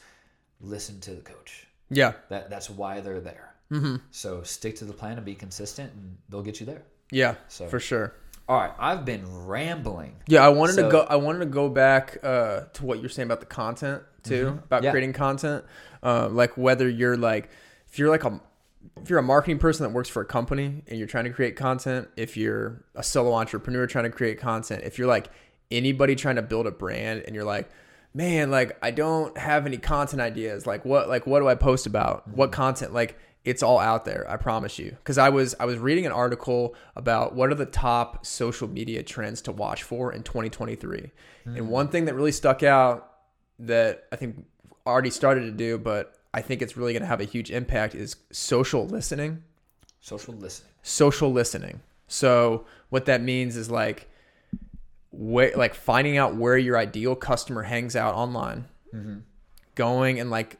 listen to the coach. Yeah. That that's why they're there. Mm-hmm. So stick to the plan and be consistent, and they'll get you there. Yeah. So- for sure. All right, I've been rambling. Yeah, I wanted So- to go. I wanted to go back uh, to what you're saying about the content too, about Mm-hmm. Yeah. creating content. Uh, like whether you're like, if you're like a, if you're a marketing person that works for a company and you're trying to create content, if you're a solo entrepreneur trying to create content, if you're like anybody trying to build a brand and you're like, man, like I don't have any content ideas. Like what, like what do I post about? What mm-hmm. content? Like it's all out there. I promise you. Because I was I was reading an article about what are the top social media trends to watch for in 2023, and mm. one thing that really stuck out that I think already started to do, but I think it's really going to have a huge impact is social listening Social listening. social listening. So what that means is like where like finding out where your ideal customer hangs out online, mm-hmm. going and like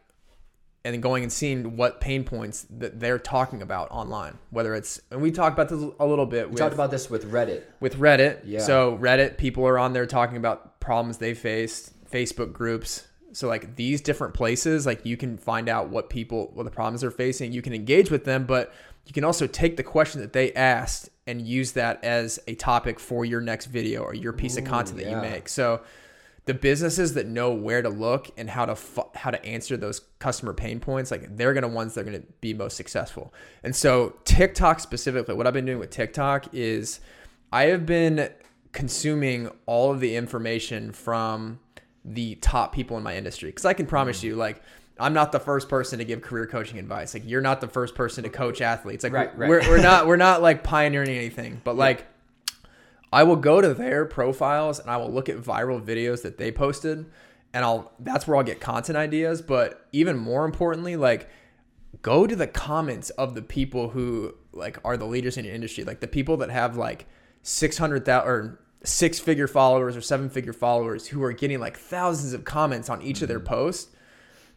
and going and seeing what pain points that they're talking about online. Whether it's and we talked about this a little bit We with talked about this with Reddit. with Reddit. Yeah. So Reddit people are on there talking about problems they faced, Facebook groups, So like these different places, like you can find out what people, what the problems they're facing. You can engage with them, but you can also take the question that they asked and use that as a topic for your next video or your piece of content that yeah. you make. So the businesses that know where to look and how to fu- how to answer those customer pain points, like they're gonna ones that are gonna be most successful. And so TikTok specifically, what I've been doing with TikTok is I have been consuming all of the information from the top people in my industry because I can promise mm. you, like. I'm not the first person to give career coaching advice. Like you're not the first person to coach athletes. Like Right, right. we're we're not we're not like pioneering anything. But like I will go to their profiles and I will look at viral videos that they posted and I'll that's where I'll get content ideas, but even more importantly, like go to the comments of the people who like are the leaders in your industry, like the people that have like 600,000 or six figure followers or seven figure followers who are getting like thousands of comments on each of their mm. posts.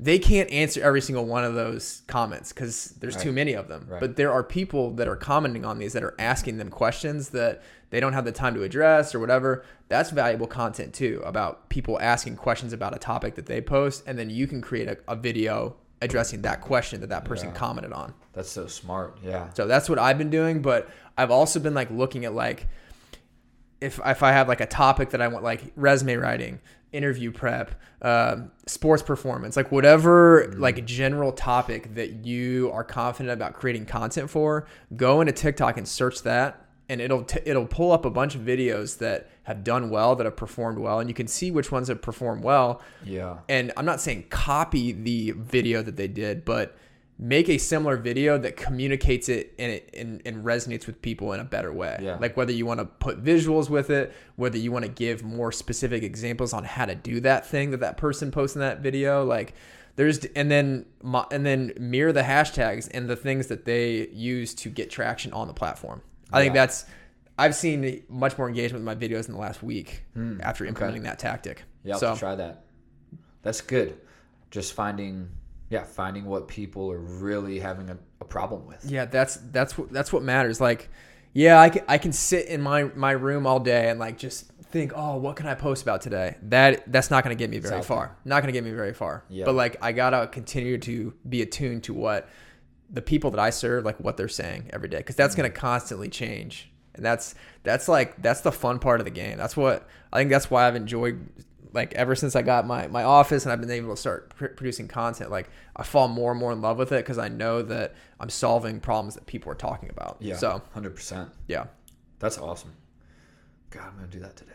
They can't answer every single one of those comments because there's too many of them. Right. But there are people that are commenting on these that are asking them questions that they don't have the time to address or whatever. That's valuable content too about people asking questions about a topic that they post, and then you can create a, a video addressing that question that that person Yeah. commented on. That's so smart. Yeah. So that's what I've been doing, but I've also been like looking at like if if I have like a topic that I want like resume writing, interview prep, um, sports performance, like whatever like general topic that you are confident about creating content for, go into TikTok and search that and it'll t- it'll pull up a bunch of videos that have done well, that have performed well, and you can see which ones have performed well Yeah. and I'm not saying copy the video that they did, but make a similar video that communicates it and, and, and resonates with people in a better way. Yeah. Like whether you want to put visuals with it, whether you want to give more specific examples on how to do that thing that that person posts in that video, like there's and then and then mirror the hashtags and the things that they use to get traction on the platform. I think that's I've seen much more engagement with my videos in the last week hmm. after implementing that tactic. Yeah, so try that. That's good. Just finding, yeah, finding what people are really having a, a problem with. Yeah, that's that's what that's what matters. Like, yeah, I can I can sit in my my room all day and like just think, oh, what can I post about today? That that's not going to get me very far. Not going to get me very far. Yeah. But like, I gotta continue to be attuned to what the people that I serve, like what they're saying every day, because that's going to mm-hmm. constantly change. And that's that's like that's the fun part of the game. That's what I think. That's why I've enjoyed like ever since I got my my office and I've been able to start pr- producing content. Like I fall more and more in love with it because I know that I'm solving problems that people are talking about. Yeah. So hundred percent. yeah, That's awesome. God, I'm gonna do that today.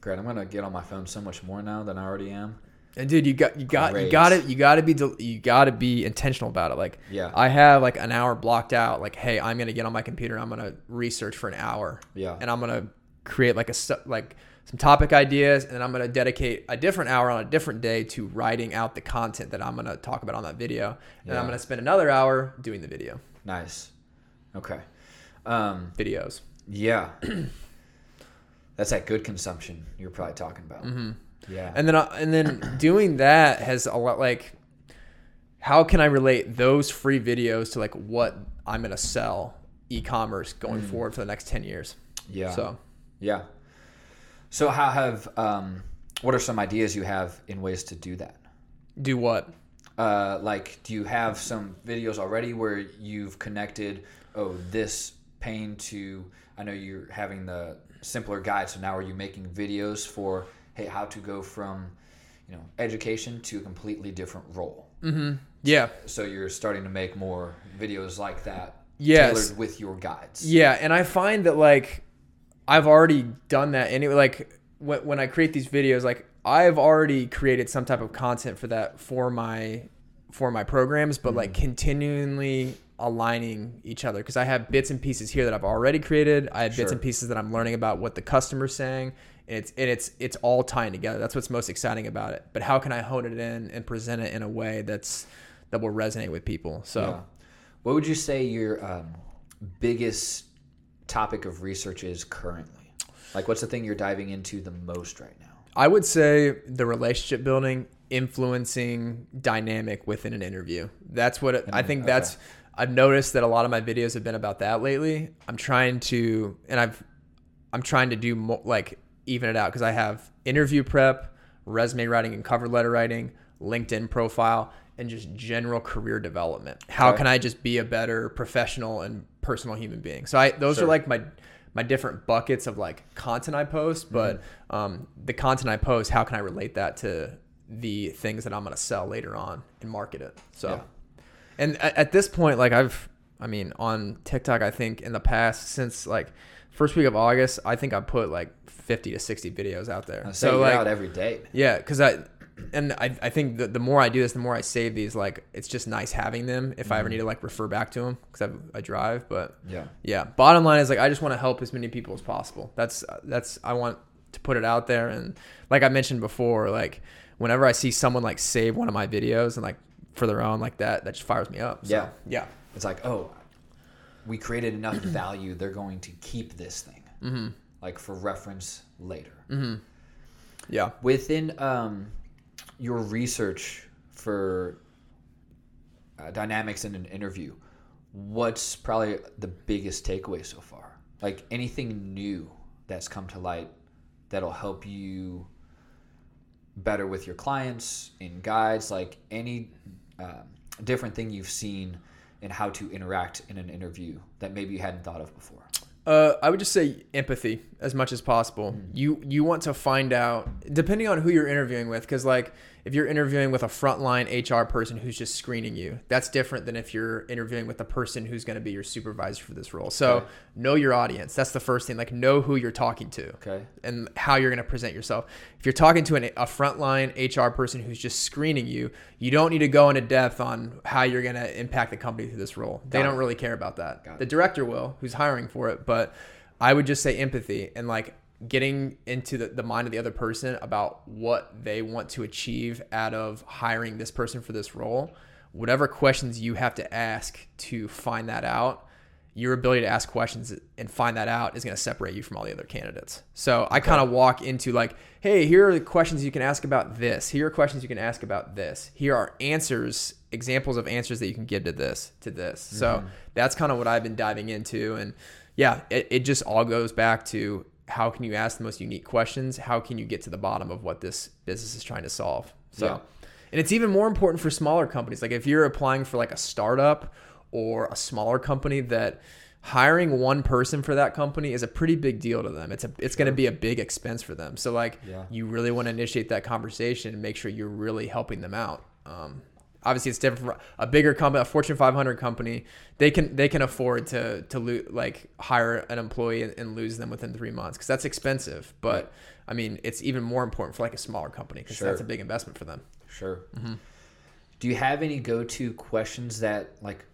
Great. I'm gonna get on my phone so much more now than I already am. and dude, you got you got you got it. you got to be you got to be intentional about it. Like Yeah. I have like an hour blocked out. Like hey, I'm gonna get on my computer. I'm gonna research for an hour. Yeah. and I'm gonna create like a like some topic ideas, and then I'm gonna dedicate a different hour on a different day to writing out the content that I'm gonna talk about on that video, and Yeah. I'm gonna spend another hour doing the video Nice. Okay. Um, videos. yeah. That's that good consumption you're probably talking about. Mm-hmm. Yeah. And then and then doing that has a lot like how can I relate those free videos to like what I'm gonna sell e-commerce going forward for the next ten years? yeah. So Yeah. So how have um, what are some ideas you have in ways to do that? do what? Uh, like, do you have some videos already where you've connected? Oh, this pain to. I know you're having the simpler guide. So now are you making videos for hey how to go from you know education to a completely different role? Mm-hmm. Yeah. So you're starting to make more videos like that. Yes. Tailored with your guides. Yeah, and I find that like I've already done that anyway. Like when when I create these videos, like I've already created some type of content for that for my for my programs, but like continually aligning each other because I have bits and pieces here that I've already created. I have bits and pieces that I'm learning about what the customer's saying. And it's and it's it's all tying together. That's what's most exciting about it. But how can I hone it in and present it in a way that's that will resonate with people? So Yeah. What would you say your um, biggest topic of research is currently? Like, what's the thing you're diving into the most right now? I would say the relationship building, influencing dynamic within an interview. That's what I think. okay. That's I've noticed that a lot of my videos have been about that lately. I'm trying to, and I've, I'm trying to do more like even it out because I have interview prep, resume writing and cover letter writing, LinkedIn profile, and just general career development. How Okay. can I just be a better professional and personal human being? So I those Sure. are like my my different buckets of like content I post, but Mm-hmm. um, the content I post, how can I relate that to the things that I'm going to sell later on and market it? So, Yeah. and at, at this point, like I've, I mean, on TikTok, I think in the past since like first week of August, I think I put like 50 to 60 videos out there. So like, out every day. yeah, because I, and I, I think the, the more I do this, the more I save these. Like, it's just nice having them if Mm-hmm. I ever need to like refer back to them because I, I drive. But Yeah. yeah, bottom line is like I just want to help as many people as possible. That's that's I want to put it out there. And like I mentioned before, like whenever I see someone like save one of my videos and like for their own like that, that just fires me up. So, Yeah. yeah, It's like, oh, we created enough value. They're going to keep this thing, mm-hmm. like for reference later. yeah. Within um, your research for uh, dynamics in an interview, what's probably the biggest takeaway so far? Like anything new that's come to light that'll help you better with your clients in guides, like any um, different thing you've seen in how to interact in an interview that maybe you hadn't thought of before. Uh, I would just say empathy as much as possible. You you want to find out depending on who you're interviewing with, because like if you're interviewing with a frontline HR person who's just screening you, that's different than if you're interviewing with the person who's going to be your supervisor for this role. So Okay. know your audience. That's the first thing. Like know who you're talking to Okay. and how you're going to present yourself. If you're talking to an, a frontline HR person who's just screening you, you don't need to go into depth on how you're going to impact the company through this role. They Got don't really care about that. Got The it. director will, who's hiring for it, but I would just say empathy and like getting into the, the mind of the other person about what they want to achieve out of hiring this person for this role. Whatever questions you have to ask to find that out, your ability to ask questions and find that out is going to separate you from all the other candidates. So I kind of walk into like, hey, here are the questions you can ask about this. Here are questions you can ask about this. Here are answers, examples of answers that you can give to this, to this. So mm-hmm. that's kind of what I've been diving into. And yeah, it, it just all goes back to how can you ask the most unique questions? How can you get to the bottom of what this business is trying to solve? So, Yeah. and it's even more important for smaller companies. Like if you're applying for like a startup or a smaller company that hiring one person for that company is a pretty big deal to them. It's a it's going to be a big expense for them. So like Yeah. you really want to initiate that conversation and make sure you're really helping them out. Um, obviously it's different for a bigger company, a Fortune 500 company. They can they can afford to to lo- like hire an employee and, and lose them within three months because that's expensive. But I mean, it's even more important for like a smaller company because Sure. that's a big investment for them. Sure. Mm-hmm. Do you have any go-to questions that like?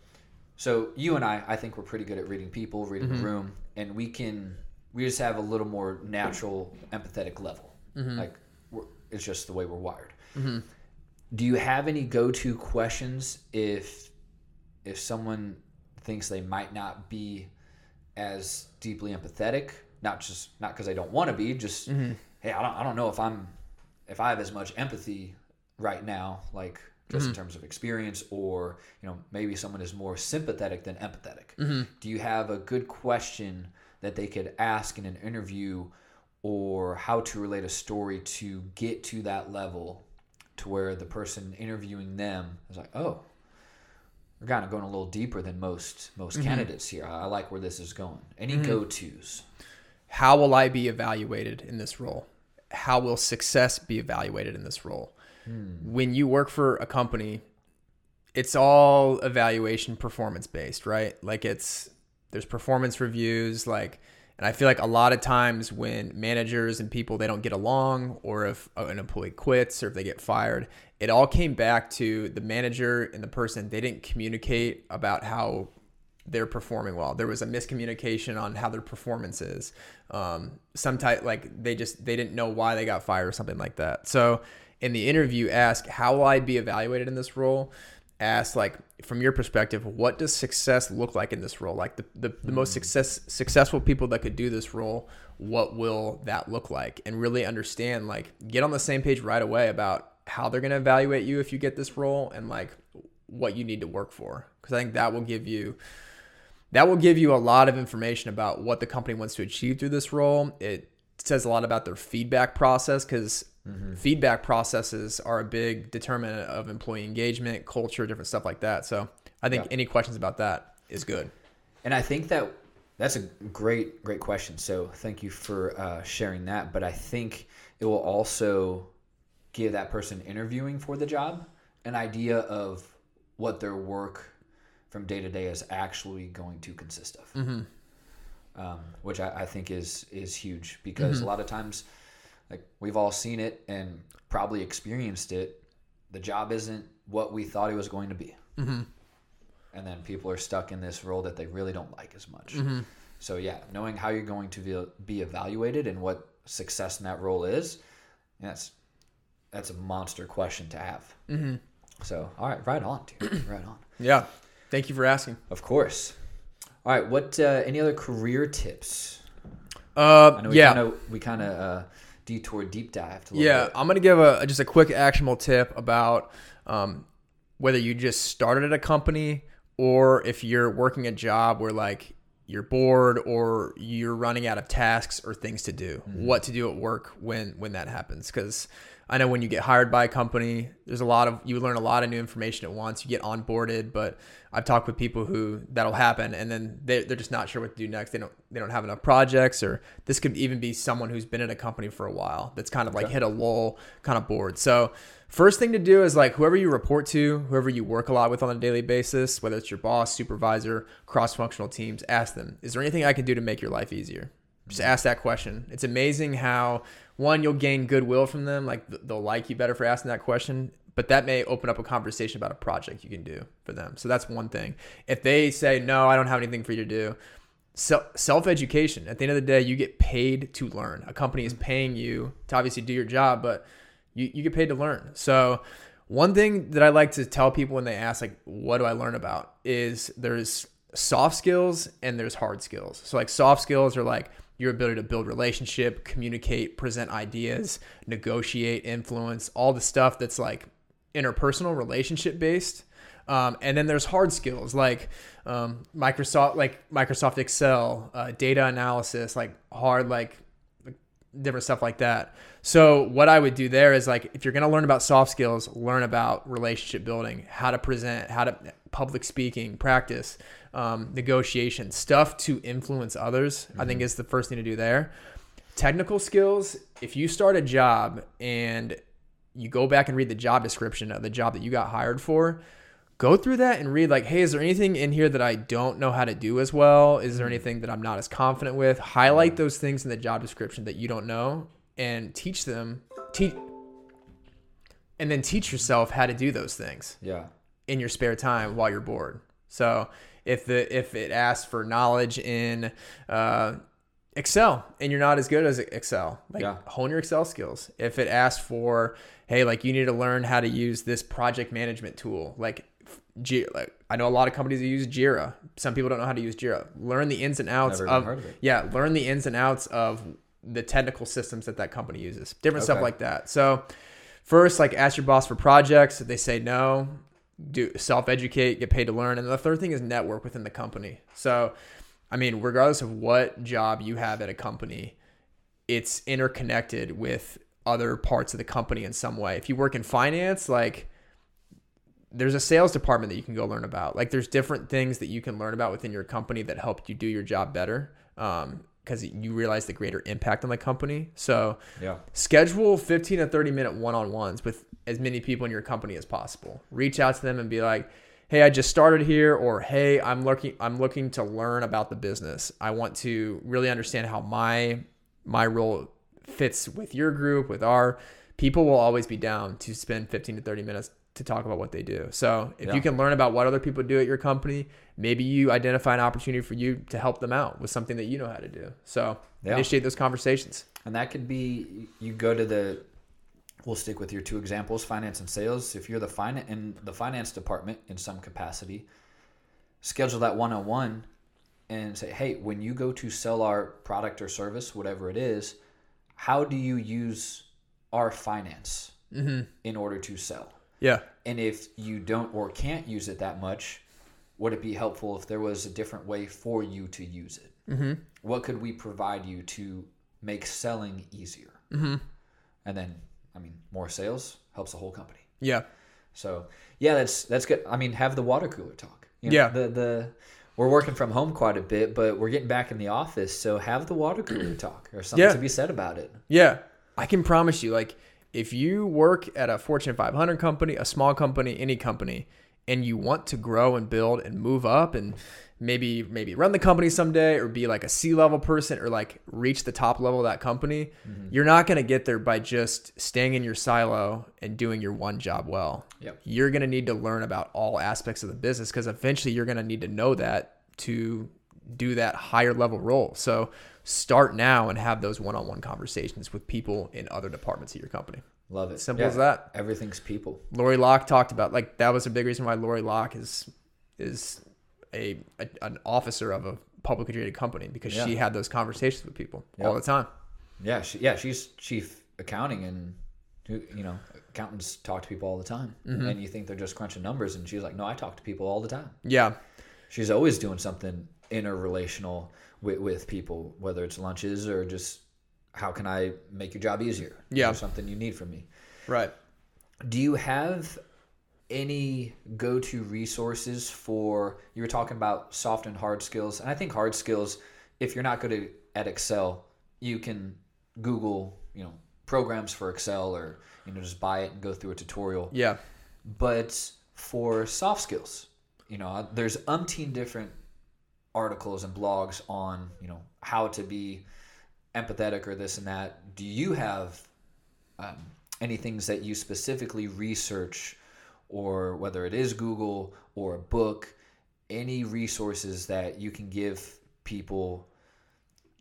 So you and I, I think we're pretty good at reading people, reading a mm-hmm. room, and we can we just have a little more natural empathetic level. Mm-hmm. Like we're, it's just the way we're wired. Do you have any go-to questions if if someone thinks they might not be as deeply empathetic? Not just not because they don't want to be, just mm-hmm. hey, I don't I don't know if I'm if I have as much empathy right now, like just in mm-hmm. terms of experience, or you know maybe someone is more sympathetic than empathetic. Mm-hmm. Do you have a good question that they could ask in an interview, or how to relate a story to get to that level, to where the person interviewing them is like, oh, we're kind of going a little deeper than most most mm-hmm. candidates here. I, I like where this is going. Any mm-hmm. go tos? how will I be evaluated in this role? How will success be evaluated in this role? Hmm. When you work for a company, it's all evaluation performance based, right? Like it's there's performance reviews like and I feel like a lot of times when managers and people they don't get along or if an employee quits or if they get fired, it all came back to the manager and the person they didn't communicate about how they're performing well. There was a miscommunication on how their performance is. Um, some type like they just they didn't know why they got fired or something like that. So in the interview, ask how will I be evaluated in this role? Ask like from your perspective, what does success look like in this role? Like the, the, the most hmm. success successful people that could do this role, what will that look like? And really understand like get on the same page right away about how they're gonna evaluate you if you get this role and like what you need to work for. Because I think that will give you that will give you a lot of information about what the company wants to achieve through this role. It says a lot about their feedback process because feedback processes are a big determinant of employee engagement, culture, different stuff like that. So I think Yeah. any questions about that is good. And I think that that's a great, great question. So thank you for uh, sharing that. But I think it will also give that person interviewing for the job an idea of what their work from day to day is actually going to consist of. Um, which I, I think is is huge because a lot of times, like we've all seen it and probably experienced it. The job isn't what we thought it was going to be and then people are stuck in this role that they really don't like as much. So yeah, knowing how you're going to be, evaluated and what success in that role is, that's that's a monster question to have. Mm-hmm. So all right, right on, dude, right on. Yeah. Thank you for asking. Of course. All right, what uh, any other career tips? Uh, I know we yeah. kind of we kind of uh, detour deep dive. Yeah, bit. I'm gonna give a just a quick actionable tip about um, whether you just started at a company or if you're working a job where like you're bored or you're running out of tasks or things to do. What to do at work when when that happens? Because I know when you get hired by a company, there's a lot of you learn a lot of new information at once. You get onboarded, but I've talked with people who that'll happen, and then they they're just not sure what to do next. They don't they don't have enough projects, or this could even be someone who's been at a company for a while that's kind of like hit a lull, kind of bored. So first thing to do is like whoever you report to, whoever you work a lot with on a daily basis, whether it's your boss, supervisor, cross functional teams, ask them, is there anything I can do to make your life easier? Just ask that question. It's amazing how one you'll gain goodwill from them, like they'll like you better for asking that question, but that may open up a conversation about a project you can do for them. So that's one thing. If they say no, I don't have anything for you to do, self education. At the end of the day, you get paid to learn. A company is paying you to obviously do your job, but you, you get paid to learn. So one thing that I like to tell people when they ask like what do I learn about is there's soft skills and there's hard skills. So like soft skills are like your ability to build relationship, communicate, present ideas, negotiate, influence, all the stuff that's like interpersonal relationship based. Um, and then there's hard skills like um, Microsoft, like Microsoft Excel, uh, data analysis, like hard, like different stuff like that. So what I would do there is like if you're going to learn about soft skills, learn about relationship building, how to present, how to public speaking, practice, um, negotiation, stuff to influence others. I think is the first thing to do there. Technical skills, if you start a job and you go back and read the job description of the job that you got hired for, go through that and read like, hey, is there anything in here that I don't know how to do as well? Is there anything that I'm not as confident with? Highlight those things in the job description that you don't know and teach them teach and then teach yourself how to do those things Yeah. in your spare time while you're bored. So if the if it asks for knowledge in uh, Excel and you're not as good as Excel, like Yeah. hone your Excel skills. If it asks for hey, like you need to learn how to use this project management tool, like G- like I know a lot of companies that use Jira. Some people don't know how to use Jira. Learn the ins and outs of, of it. yeah, learn the ins and outs of the technical systems that that company uses. Different stuff like that. So first, like ask your boss for projects. If they say no, do self educate, get paid to learn. And the third thing is network within the company. So, I mean, regardless of what job you have at a company, it's interconnected with other parts of the company in some way. If you work in finance, like there's a sales department that you can go learn about. Like there's different things that you can learn about within your company that help you do your job better. Um, because you realize the greater impact on the company. So Yeah. schedule 15 to 30 minute one-on-ones with as many people in your company as possible reach out to them and be like hey i just started here or hey i'm looking i'm looking to learn about the business i want to really understand how my my role fits with your group with our people will always be down to spend 15 to 30 minutes to talk about what they do so if Yeah. you can learn about what other people do at your company maybe you identify an opportunity for you to help them out with something that you know how to do so Yeah. initiate those conversations And that could be you go to the we'll stick with your two examples, finance and sales. If you're the finance in the finance department in some capacity, schedule that one-on-one and say, "Hey, when you go to sell our product or service, whatever it is, how do you use our finance mm-hmm. in order to sell?" yeah And if you don't or can't use it that much, would it be helpful if there was a different way for you to use it? Mm-hmm. What could we provide you to make selling easier. Mm-hmm. And then, I mean, more sales helps the whole company. Yeah. So yeah, that's that's good. I mean, have the water cooler talk. You know, Yeah. The the we're working from home quite a bit, but we're getting back in the office. So have the water cooler talk or something Yeah. to be said about it. Yeah. I can promise you, like, if you work at a Fortune 500 company, a small company, any company, and you want to grow and build and move up and maybe maybe run the company someday or be like a C level person or like reach the top level of that company, mm-hmm. you're not going to get there by just staying in your silo and doing your one job well. Yep. You're going to need to learn about all aspects of the business because eventually you're going to need to know that to do that higher level role. So start now and have those one-on-one conversations with people in other departments of your company. Love it. Simple as that. Everything's people. Lori Locke talked about like that was a big reason why Lori Locke is is a, a an officer of a publicly traded company because she had those conversations with people Yep. all the time. Yeah, she, yeah, she's chief accounting, and you know, accountants talk to people all the time, Mm-hmm. and you think they're just crunching numbers, and she's like, no, I talk to people all the time. Yeah. She's always doing something interrelational with, with people, whether it's lunches or just how can I make your job easier? Yeah. or something you need from me. Right. Do you have any go-to resources for you were talking about soft and hard skills and i think hard skills if you're not good at excel you can google you know programs for excel or you know just buy it and go through a tutorial Yeah. but for soft skills you know there's umpteen different articles and blogs on you know how to be empathetic or this and that do you have um, any things that you specifically research or whether it is google or a book any resources that you can give people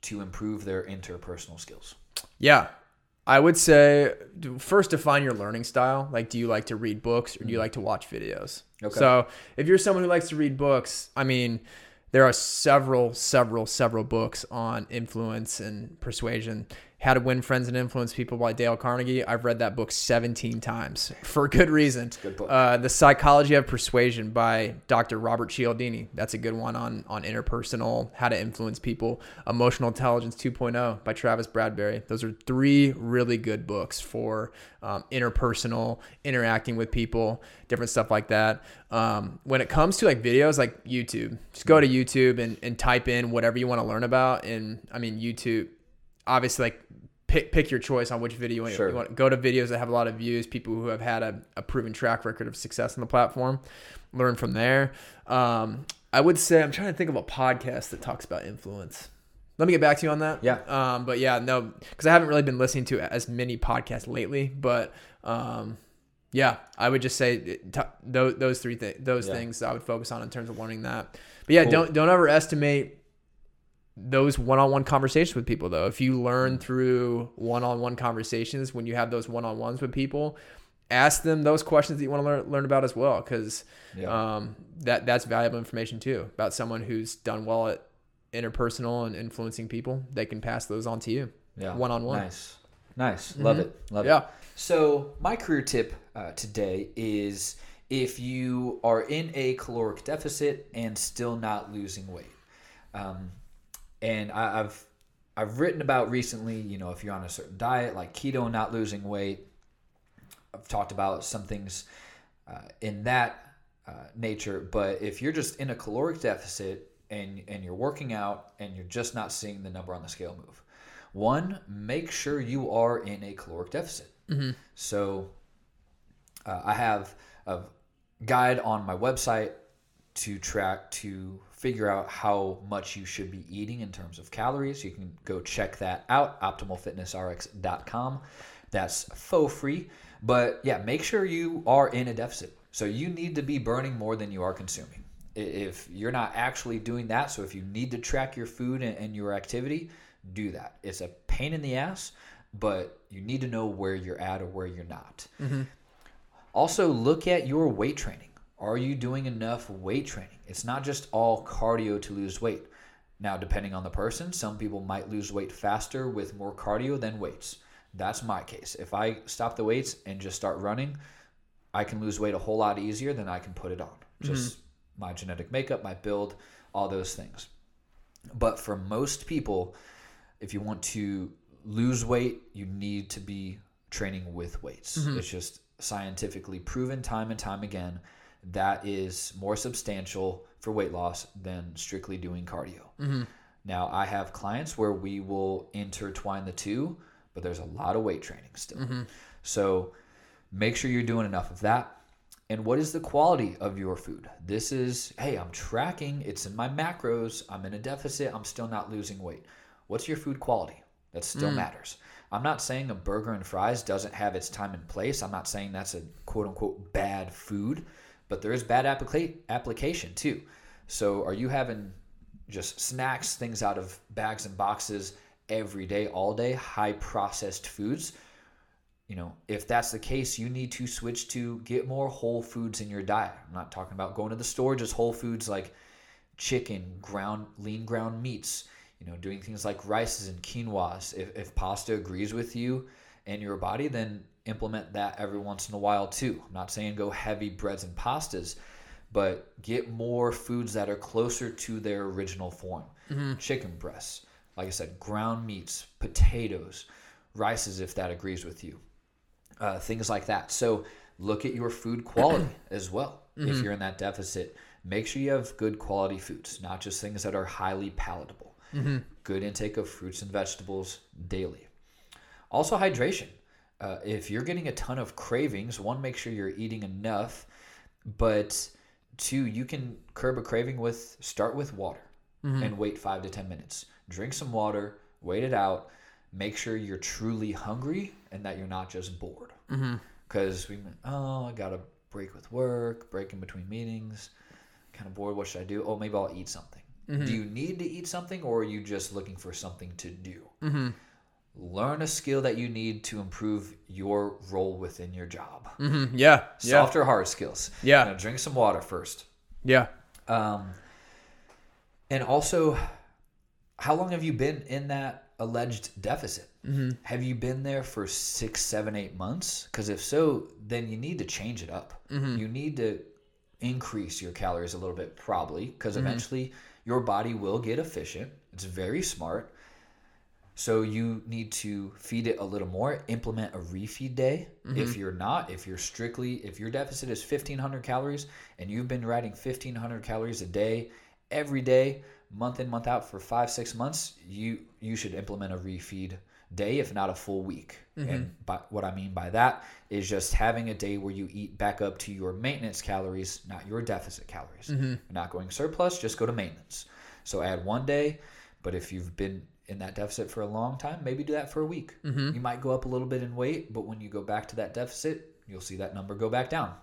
to improve their interpersonal skills Yeah. I would say first define your learning style. Like, do you like to read books or do you like to watch videos? Okay. So, if you're someone who likes to read books, I mean, there are several, several, several books on influence and persuasion. How to Win Friends and Influence People by Dale Carnegie. I've read that book 17 times for good reason. good book. Uh, the Psychology of Persuasion by Dr. Robert Cialdini. That's a good one on on interpersonal, how to influence people. Emotional Intelligence 2.0 by Travis Bradberry. Those are three really good books for um, interpersonal, interacting with people, different stuff like that. Um, when it comes to like videos, like YouTube, just go to YouTube and, and type in whatever you want to learn about. And I mean, YouTube, obviously, like pick pick your choice on which video you- Sure. you want. Go to videos that have a lot of views, people who have had a, a proven track record of success on the platform. Learn from there. Um, I would say I'm trying to think of a podcast that talks about influence. Let me get back to you on that. Yeah. Um, but yeah, no, because I haven't really been listening to as many podcasts lately. But um, yeah, I would just say it- t- those those three things, those Yeah. things I would focus on in terms of learning that. But yeah, Cool. don't don't overestimate those one-on-one conversations with people though if you Mm. learn through one-on-one conversations when you have those one-on-ones with people ask them those questions that you want to learn, learn about as well because Yeah. um, that that's valuable information too about someone who's done well at interpersonal and influencing people they can pass those on to you yeah one-on-one. nice nice love it love it yeah So, my career tip uh, today is if you are in a caloric deficit and still not losing weight. Um, and I, I've I've written about recently, you know, if you're on a certain diet like keto, not losing weight. I've talked about some things uh, in that uh, nature, but if you're just in a caloric deficit and and you're working out and you're just not seeing the number on the scale move, one, make sure you are in a caloric deficit. So uh, I have a guide on my website to track to figure out how much you should be eating in terms of calories. You can go check that out, optimalfitnessrx.com. That's faux free. But yeah, make sure you are in a deficit. So you need to be burning more than you are consuming. If you're not actually doing that, so if you need to track your food and, and your activity, do that. It's a pain in the ass, but you need to know where you're at or where you're not. Mm-hmm. Also, look at your weight training. Are you doing enough weight training? It's not just all cardio to lose weight. Now, depending on the person, some people might lose weight faster with more cardio than weights. That's my case. If I stop the weights and just start running, I can lose weight a whole lot easier than I can put it on. Mm-hmm. Just my genetic makeup, my build, all those things. But for most people, if you want to lose weight, you need to be training with weights. Mm-hmm. It's just scientifically proven time and time again that is more substantial for weight loss than strictly doing cardio. Mm-hmm. Now, I have clients where we will intertwine the two, but there's a lot of weight training still. Mm-hmm. So make sure you're doing enough of that. And what is the quality of your food? This is, hey, I'm tracking, it's in my macros, I'm in a deficit, I'm still not losing weight. What's your food quality? That still mm. matters. I'm not saying a burger and fries doesn't have its time and place. I'm not saying that's a quote unquote bad food, but there is bad applica- application too. So are you having just snacks, things out of bags and boxes every day, all day, high processed foods? you know, if that's the case, you need to switch to get more whole foods in your diet. I'm not talking about going to the store, just whole foods like chicken, ground, lean ground meats, you know, doing things like rices and quinoas. If, if pasta agrees with you and your body, then implement that every once in a while too. I'm not saying go heavy breads and pastas, but get more foods that are closer to their original form. Mm-hmm. Chicken breasts, like I said, ground meats, potatoes, rices, if that agrees with you uh, things like that. So look at your food quality as well. If mm-hmm. you're in that deficit, make sure you have good quality foods, not just things that are highly palatable. Mm-hmm. Good intake of fruits and vegetables daily. Also, hydration. Uh, if you're getting a ton of cravings, one, make sure you're eating enough, but two, you can curb a craving with start with water mm-hmm. and wait five to 10 minutes. Drink some water, wait it out, make sure you're truly hungry and that you're not just bored. Mm-hmm. Because we, oh, I got to break with work, break in between meetings, kind of bored. What should I do? Oh, maybe I'll eat something. Mm-hmm. Do you need to eat something or are you just looking for something to do? Learn a skill that you need to improve your role within your job. Mhm. Yeah. Yeah. Soft or hard skills. Yeah. You know, drink some water first. Yeah. Um, and also, how long have you been in that alleged deficit? Have you been there for six, seven, eight months? Because if so, then you need to change it up. You need to increase your calories a little bit, probably, because eventually your body will get efficient. It's very smart. So you need to feed it a little more, implement a refeed day. Mm-hmm. If you're not, if you're strictly, if your deficit is 1500 calories and you've been riding 1500 calories a day every day, month in, month out for five, six months, you you should implement a refeed day, if not a full week. Mm-hmm. And by, what I mean by that is just having a day where you eat back up to your maintenance calories, not your deficit calories. You're not going surplus, just go to maintenance. So add one day, but if you've been in that deficit for a long time, maybe do that for a week. You might go up a little bit in weight, but when you go back to that deficit, you'll see that number go back down.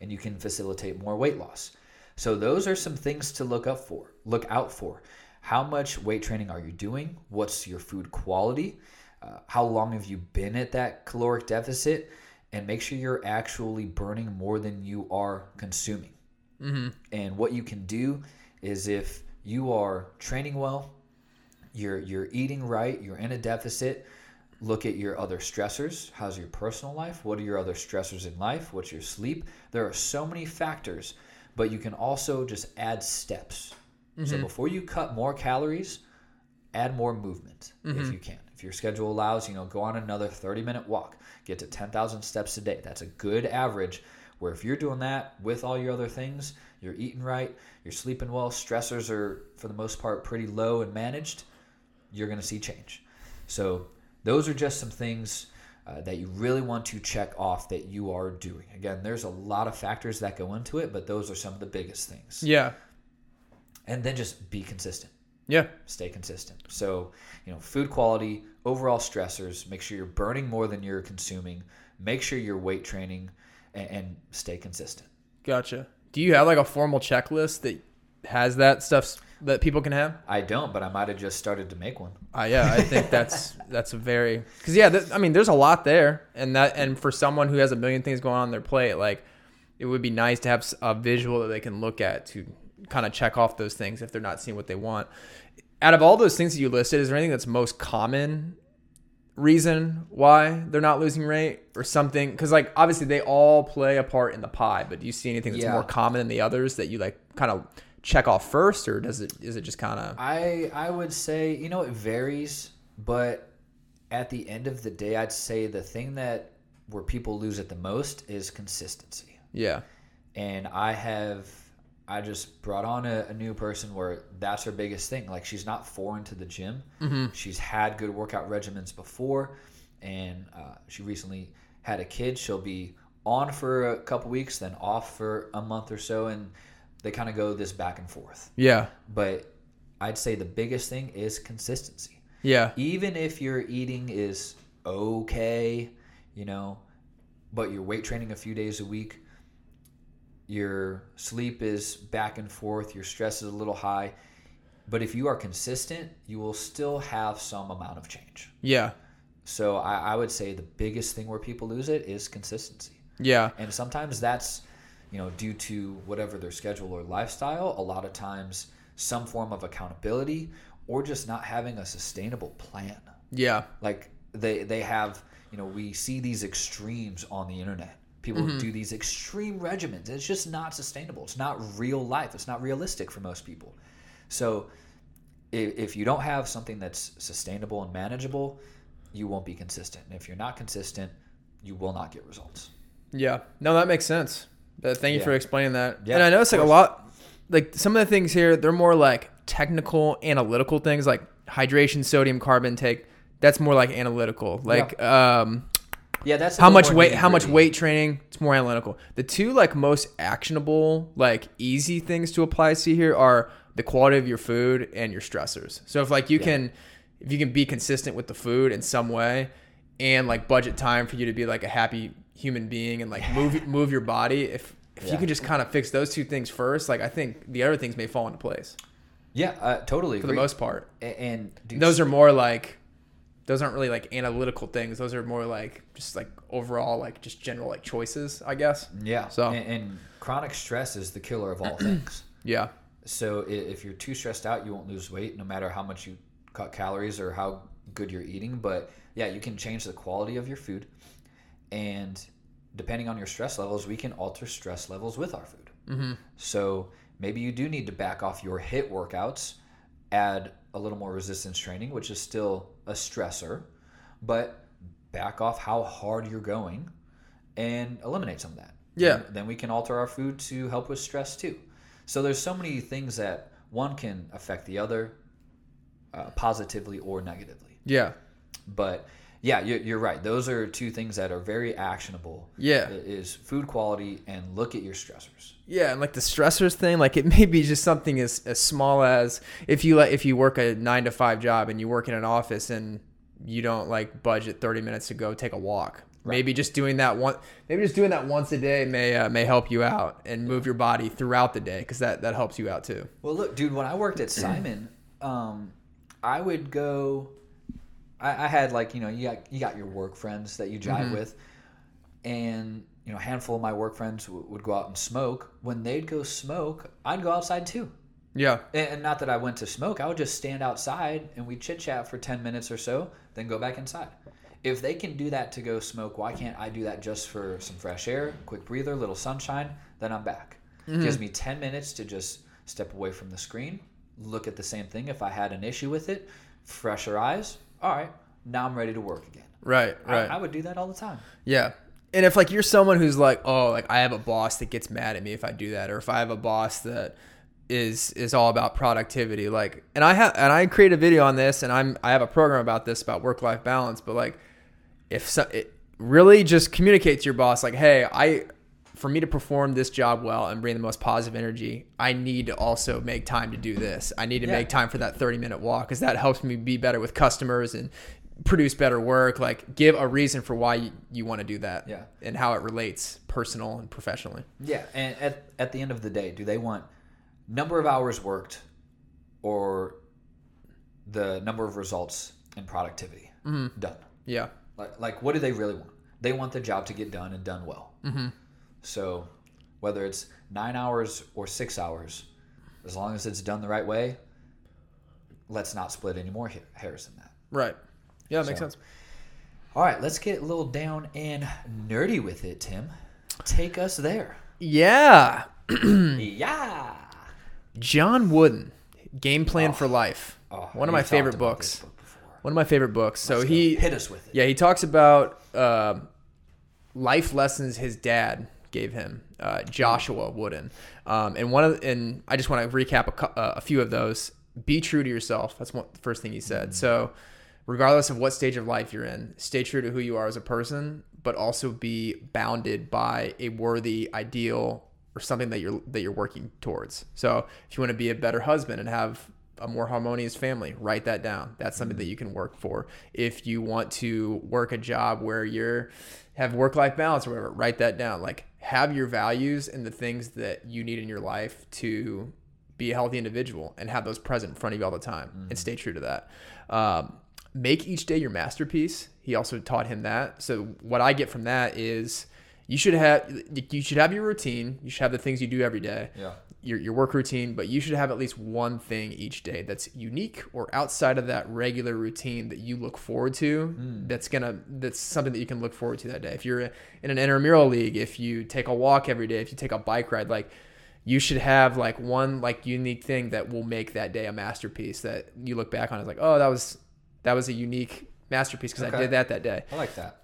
And you can facilitate more weight loss. So those are some things to look up for, look out for. How much weight training are you doing? What's your food quality? Uh, how long have you been at that caloric deficit? And make sure you're actually burning more than you are consuming. And what you can do is if you are training well, you're you're eating right, you're in a deficit, look at your other stressors. How's your personal life? What are your other stressors in life? What's your sleep? There are so many factors, but you can also just add steps. So mm-hmm. before you cut more calories, add more movement if mm-hmm. you can. If your schedule allows, you know, go on another 30 minute walk, get to 10,000 steps a day. That's a good average where if you're doing that with all your other things, you're eating right, you're sleeping well, stressors are for the most part pretty low and managed, you're going to see change. So, those are just some things uh, that you really want to check off that you are doing. Again, there's a lot of factors that go into it, but those are some of the biggest things. Yeah. And then just be consistent Yeah. stay consistent. So, you know, food quality, overall stressors, make sure you're burning more than you're consuming, make sure you're weight training, and, and stay consistent. Gotcha. Do you have like a formal checklist that has that stuff that people can have? I don't, but I might have just started to make one. Uh, yeah, I think that's that's a very because yeah, th- I mean, there's a lot there, and that and for someone who has a million things going on their plate, like it would be nice to have a visual that they can look at to kind of check off those things if they're not seeing what they want. Out of all those things that you listed, is there anything that's most common reason why they're not losing weight or something? Because like obviously they all play a part in the pie, but do you see anything that's Yeah. more common than the others that you like kind of check off first, or does it is it just kind of I I would say, you know, it varies, but at the end of the day, I'd say the thing that where people lose it the most is consistency. Yeah. And I have, I just brought on a, a new person where that's her biggest thing. Like she's not foreign to the gym. She's had good workout regimens before, and uh, she recently had a kid. She'll be on for a couple weeks, then off for a month or so, and they kind of go this back and forth. Yeah. But I'd say the biggest thing is consistency Yeah. even if your eating is okay, you know, but you're weight training a few days a week, your sleep is back and forth, your stress is a little high, but if you are consistent, you will still have some amount of change. Yeah. So I, I would say the biggest thing where people lose it is consistency. Yeah. And sometimes that's, you know, due to whatever their schedule or lifestyle. A lot of times, some form of accountability or just not having a sustainable plan. Yeah. Like they they have, you know, we see these extremes on the internet. People mm-hmm. do these extreme regimens. It's just not sustainable. It's not real life. It's not realistic for most people. So if, if you don't have something that's sustainable and manageable, you won't be consistent. And if you're not consistent, you will not get results. Yeah. No, that makes sense. Uh, thank you Yeah. for explaining that. Yeah, and I know it's like a lot, like some of the things here, they're more like technical, analytical things like hydration, sodium, carb intake. That's more like analytical. Like, um, Yeah, that's how much weight how much weight training it's more analytical the two like most actionable like easy things to apply to here are the quality of your food and your stressors so if like you can if you can be consistent with the food in some way and like budget time for you to be like a happy human being and like move move your body if if Yeah. you can just kind of fix those two things first like i think the other things may fall into place Yeah, uh, totally. for the most part A- and dude, those are more like those aren't really like analytical things those are more like just like overall like just general like choices i guess yeah. So- and, and chronic stress is the killer of all things. yeah So if you're too stressed out, you won't lose weight, no matter how much you cut calories or how good you're eating. But yeah, you can change the quality of your food, and depending on your stress levels, we can alter stress levels with our food. mm-hmm. So maybe you do need to back off your HIIT workouts, add a little more resistance training, which is still a stressor, but back off how hard you're going and eliminate some of that. Yeah. Then, then we can alter our food to help with stress too. So there's so many things that one can affect the other uh, positively or negatively. yeah But yeah, you're, you're right. Those are two things that are very actionable. Yeah. Is food quality and look at your stressors. Yeah, and like the stressors thing, like it may be just something as, as small as if you like if you work a nine to five job and you work in an office and you don't like budget thirty minutes to go take a walk. Maybe just doing that one, maybe just doing that once a day may uh, may help you out and move your body throughout the day because that that helps you out too. Well, look, dude, when I worked at Simon, um, I would go. I, I had like you know you got you got your work friends that you jive mm-hmm. with, and you know a handful of my work friends w- would go out and smoke. When they'd go smoke, I'd go outside too. Yeah, And, and not that I went to smoke, I would just stand outside and we'd chit chat for ten minutes or so, then go back inside. If they can do that to go smoke, why can't I do that just for some fresh air, quick breather, little sunshine? Then I'm back. Mm-hmm. Gives me ten minutes to just step away from the screen, look at the same thing. If I had an issue with it, fresher eyes. All right, now I'm ready to work again. right, right. I, I would do that all the time. Yeah. And if like you're someone who's like, oh, like I have a boss that gets mad at me if I do that, or if I have a boss that is is all about productivity, like, and I have and I create a video on this, and I'm I have a program about this about work life balance, but like, if so, it really just communicate to your boss, like, hey, I for me to perform this job well and bring the most positive energy, I need to also make time to do this. I need to Yeah. make time for that 30 minute walk because that helps me be better with customers and produce better work. Like, give a reason for why you, you want to do that Yeah. and how it relates personal and professionally. Yeah, and at, at the end of the day, do they want number of hours worked or the number of results and productivity done? Yeah. Like, like, what do they really want? They want the job to get done and done well. Mm-hmm. So, whether it's nine hours or six hours, as long as it's done the right way, let's not split any more hairs than that. Right. Yeah, that makes So- sense. All right, let's get a little down and nerdy with it, Tim. Take us there. Yeah. yeah. John Wooden, Game Plan for Life. Oh, One of my favorite books. book. One of my favorite books. So Let's he hit us with it. Yeah, he talks about uh, life lessons his dad gave him, uh, Joshua Wooden. Um, and one of and I just want to recap a, uh, a few of those. Be true to yourself. That's one, the first thing he said. So, regardless of what stage of life you're in, stay true to who you are as a person, but also be bounded by a worthy ideal or something that you're that you're working towards. So, if you want to be a better husband and have a more harmonious family, write that down. That's something that you can work for. If you want to work a job where you're have work life balance or whatever, write that down. Like have your values and the things that you need in your life to be a healthy individual and have those present in front of you all the time and stay true to that. Um, make each day your masterpiece. He also taught him that. So what I get from that is you should have you should have your routine. You should have the things you do every day Yeah. Your, your work routine, but you should have at least one thing each day that's unique or outside of that regular routine that you look forward to. Hmm. That's gonna that's something that you can look forward to that day. If you're in an intramural league, if you take a walk every day, if you take a bike ride, like you should have like one like unique thing that will make that day a masterpiece that you look back on as like, oh, that was that was a unique masterpiece because I did that that day I like that.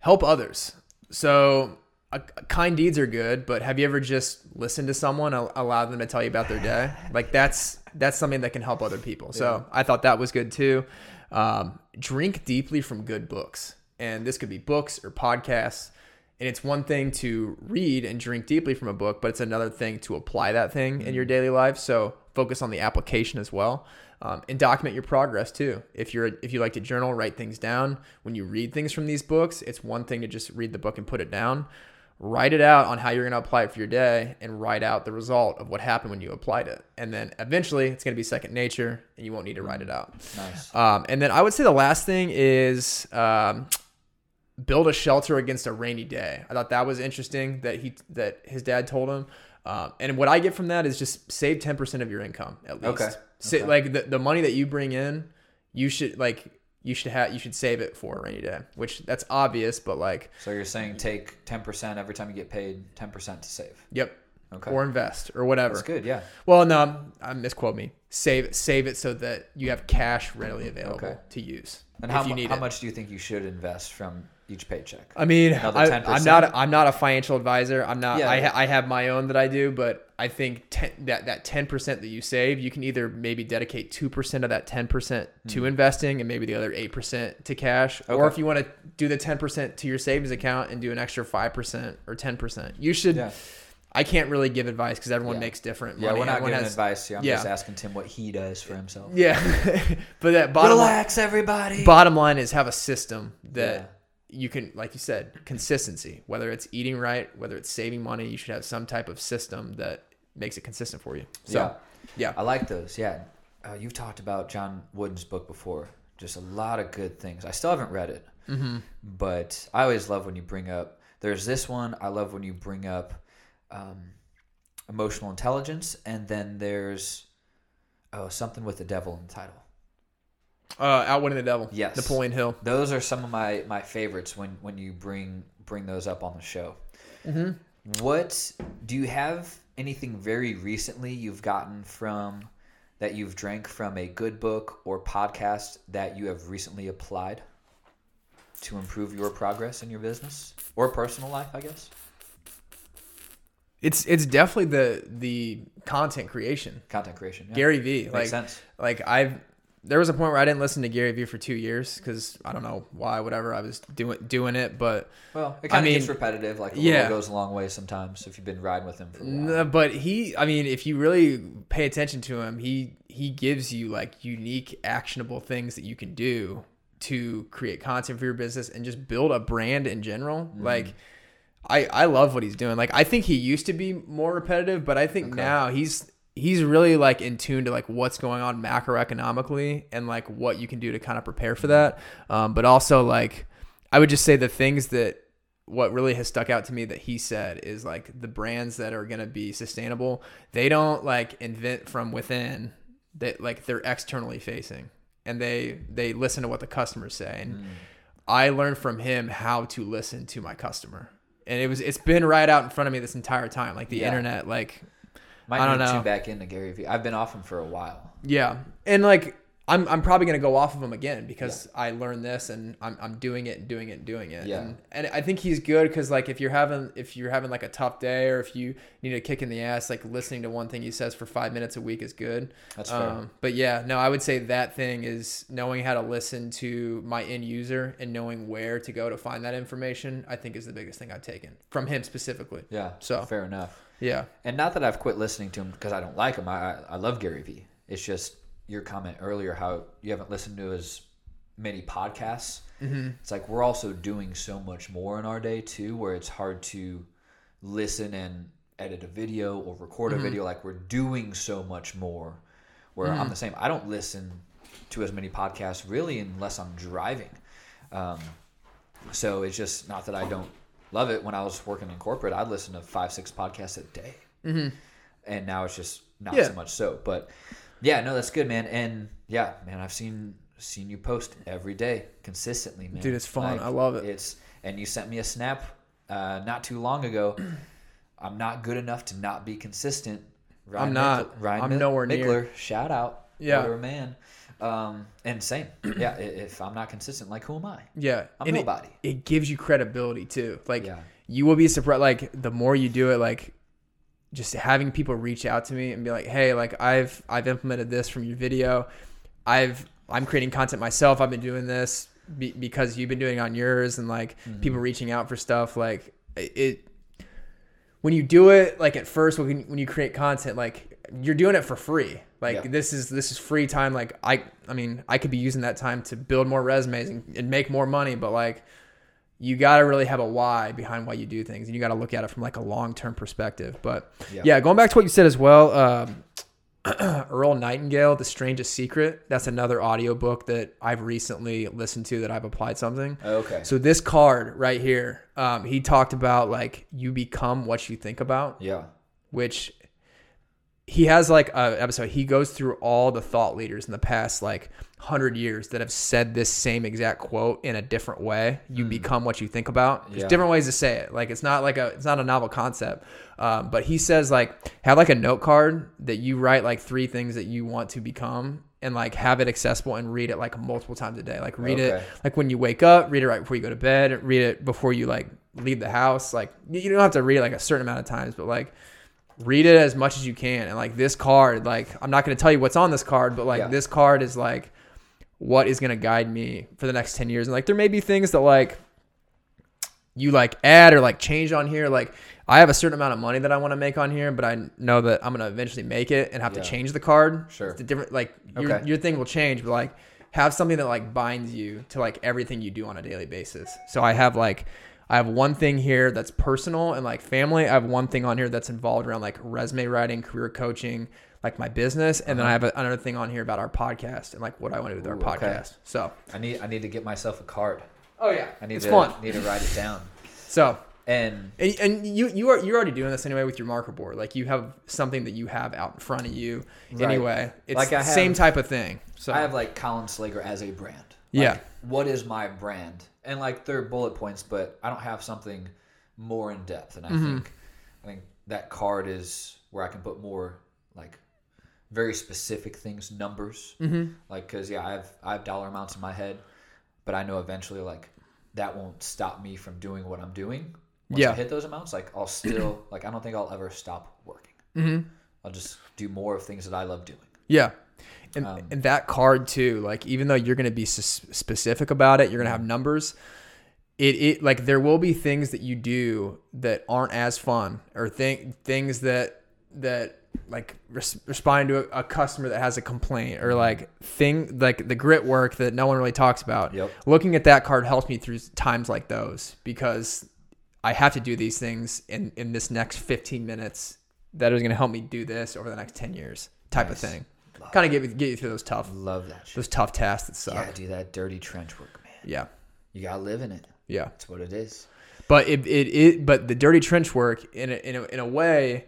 help others. So uh, kind deeds are good, but have you ever just listened to someone al- allow them to tell you about their day? Like that's that's something that can help other people. So I thought that was good too. Um, drink deeply from good books, and this could be books or podcasts. And it's one thing to read and drink deeply from a book, but it's another thing to apply that thing in your daily life. So focus on the application as well, um, and document your progress too. If you're if you like to journal, write things down. When you read things from these books, it's one thing to just read the book and put it down. Write it out on how you're going to apply it for your day, and write out the result of what happened when you applied it. And then eventually, it's going to be second nature, and you won't need to write it out. Nice. Um, and then I would say the last thing is um, build a shelter against a rainy day. I thought that was interesting that he that his dad told him. Um, and what I get from that is just save ten percent of your income at least. Okay. Sa- Okay. like the, the money that you bring in, you should like you should have you should save it for a rainy day. Which that's obvious, but like So you're saying take 10% every time you get paid, 10% to save. yep. Okay. Or invest or whatever. That's good. Yeah. Well, no, I misquote me. Save save it so that you have cash readily available Okay. to use And how, you mu- need how much do you think you should invest from each paycheck? I mean, I, 10%? I'm not. I'm not a financial advisor. I'm not. Yeah. I, I have my own that I do, but I think 10, that that ten percent that you save, you can either maybe dedicate two percent of that ten percent to investing, and maybe the other eight percent to cash. Or Hmm. If you want to do the ten percent to your savings account and do an extra five percent or ten percent, you should. Yeah. I can't really give advice because everyone Yeah. makes different. Yeah, money. we're not Everyone giving has- advice here. I'm yeah. just asking Tim what he does for himself. Yeah, but that bottom line, everybody. bottom line is have a system that Yeah. You can like you said consistency whether it's eating right whether it's saving money you should have some type of system that makes it consistent for you so yeah. yeah, I like those. Yeah. Uh, you've talked about John Wooden's book before. Just a lot of good things. I still haven't read it, Mm-hmm. but I always love when you bring up. There's this one. I love when you bring up um, emotional intelligence, and then there's oh something with the devil in the title. Uh outwitting the devil Yes. napoleon hill Those are some of my my favorites when when you bring bring those up on the show. mm-hmm. What do you have anything very recently you've gotten from that you've drank from a good book or podcast that you have recently applied to improve your progress in your business or personal life, I guess? it's it's definitely the the content creation Content creation. Yeah. gary vee Makes like sense. like i've there was a point where i didn't listen to gary vee for two years because i don't know why whatever i was doing doing it but Well, it I kind of gets mean, repetitive. Like a yeah. little goes a long way sometimes if you've been riding with him for a while. No, but he, I mean, if you really pay attention to him, he he gives you like unique, actionable things that you can do to create content for your business and just build a brand in general. Mm-hmm. Like, I I love what he's doing. Like, I think he used to be more repetitive, but I think Okay. now he's he's really like in tune to like what's going on macroeconomically and like what you can do to kind of prepare for that. Um, but also like, I would just say the things that what really has stuck out to me that he said is like the brands that are going to be sustainable they don't like invent from within that like they're externally facing and they they listen to what the customers say and i learned from him how to listen to my customer and it was it's been right out in front of me this entire time like the Yeah. internet like Might I don't know. back into Gary Vee. I've been off him for a while. yeah and like I'm, I'm probably going to go off of him again because I learned this and I'm, I'm doing it and doing it and doing it. Yeah. And, and I think he's good because like if you're having if you're having like a tough day or if you need a kick in the ass, like listening to one thing he says for five minutes a week is good. That's fair. Um, but yeah, no, I would say that thing is knowing how to listen to my end user and knowing where to go to find that information. I think is the biggest thing I've taken from him specifically. Yeah. So- fair enough. Yeah. And not that I've quit listening to him because I don't like him. I, I love Gary Vee. It's just your comment earlier how you haven't listened to as many podcasts. Mm-hmm. It's like we're also doing so much more in our day too, where it's hard to listen and edit a video or record a video. Like we're doing so much more. Where I'm the same. I don't listen to as many podcasts really unless I'm driving. Um, so it's just not that I don't love it. When I was working in corporate, I'd listen to five, six podcasts a day, mm-hmm. and now it's just not Yeah. so much so. But yeah, no, that's good, man. And yeah, man, I've seen seen you post every day consistently, man. Dude, it's fun. I love it. It's and you sent me a snap uh, not too long ago. I'm not good enough to not be consistent. Ryan I'm not. Mickler- Ryan I'm nowhere near. Mickler, shout out. Yeah. Man. Um, and same. Yeah, if I'm not consistent, like who am I? Yeah, I'm and nobody. It, gives you credibility too. Like Yeah. you will be surprised. Like the more you do it, like just having people reach out to me and be like, "Hey, like I've I've implemented this from your video. I've I'm creating content myself. I've been doing this be, because you've been doing it on yours, and like Mm-hmm. people reaching out for stuff. Like it, it when you do it like at first when, when you create content like you're doing it for free like Yeah. this is this is free time like i i mean i could be using that time to build more resumes and, and make more money but like you got to really have a why behind why you do things and you got to look at it from like a long-term perspective but Yeah. yeah, going back to what you said as well um, earl nightingale the strangest secret that's another audiobook that i've recently listened to that i've applied something Okay. so this card right here, um, he talked about like you become what you think about, yeah. which he has like a episode. He goes through all the thought leaders in the past like hundred years that have said this same exact quote in a different way. You become what you think about. There's Yeah. different ways to say it. Like it's not like a it's not a novel concept. Um, but he says like have like a note card that you write like three things that you want to become and like have it accessible and read it like multiple times a day. Like read it like when you wake up, read it right before you go to bed, read it before you like leave the house. Like you you don't have to read it like a certain amount of times, but like read it as much as you can. And like this card, like I'm not going to tell you what's on this card, but like Yeah. this card is like what is going to guide me for the next 10 years. And like there may be things that like you like add or like change on here. Like I have a certain amount of money that I want to make on here, but I know that I'm going to eventually make it and have Yeah. to change the card. Sure. It's a different like your, Okay. your thing will change, but like have something that like binds you to like everything you do on a daily basis. So I have like I have one thing here that's personal and like family. I have one thing on here that's involved around like resume writing, career coaching, like my business, and then I have a, another thing on here about our podcast and like what I want to do with our Uh-huh. Ooh, okay. podcast. So I need I need to get myself a card. oh yeah, I need it's to fun. need to write it down. So And and, and you you are you're already doing this anyway with your marker board. Like you have something that you have out in front of you Right. anyway. It's Like the same type of thing. So I have like Colin Slager as a brand. Like, Yeah. What is my brand? And like they're bullet points, but I don't have something more in depth. And I Mm-hmm. think I think that card is where I can put more like very specific things, numbers. Mm-hmm. Like because yeah, I have I have dollar amounts in my head, but I know eventually like that won't stop me from doing what I'm doing. Once Yeah. I hit those amounts, like I'll still like I don't think I'll ever stop working. Mm-hmm. I'll just do more of things that I love doing. Yeah. And, Um, and that card too, like even though you're going to be s- specific about it, you're going to have numbers. It, it like there will be things that you do that aren't as fun or thing things that that like res- responding to a, a customer that has a complaint or like thing like the grit work that no one really talks about. Yep. Looking at that card helps me through times like those because I have to do these things in in this next 15 minutes that is going to help me do this over the next 10 years type of thing. Kind of get me- get you through those tough Love that shit. those tough tasks that suck. Yeah, do that dirty trench work, man. Yeah. You gotta live in it. Yeah. That's what it is. But it, it, it but the dirty trench work in a, in a, in a way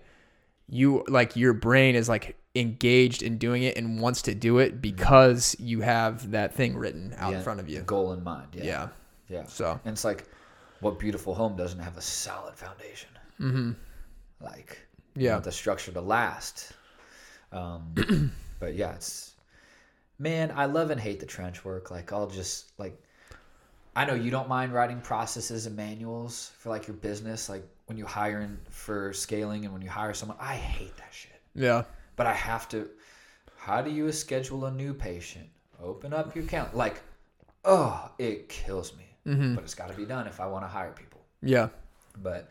you like your brain is like engaged in doing it and wants to do it because you have that thing written out in Yeah, front of you. Goal in mind. Yeah. Yeah. Yeah. So, And it's like, what beautiful home doesn't have a solid foundation? Mm-hmm. Like, you Yeah. want the structure to last. Um, but yeah, it's man, I love and hate the trench work. Like I'll just like I know you don't mind writing processes and manuals for like your business, like when you hire in for scaling and when you hire someone. I hate that shit. Yeah. But I have to how do you schedule a new patient? Open up your account. Like, oh, it kills me. Mm-hmm. But it's got to be done if I want to hire people. Yeah. But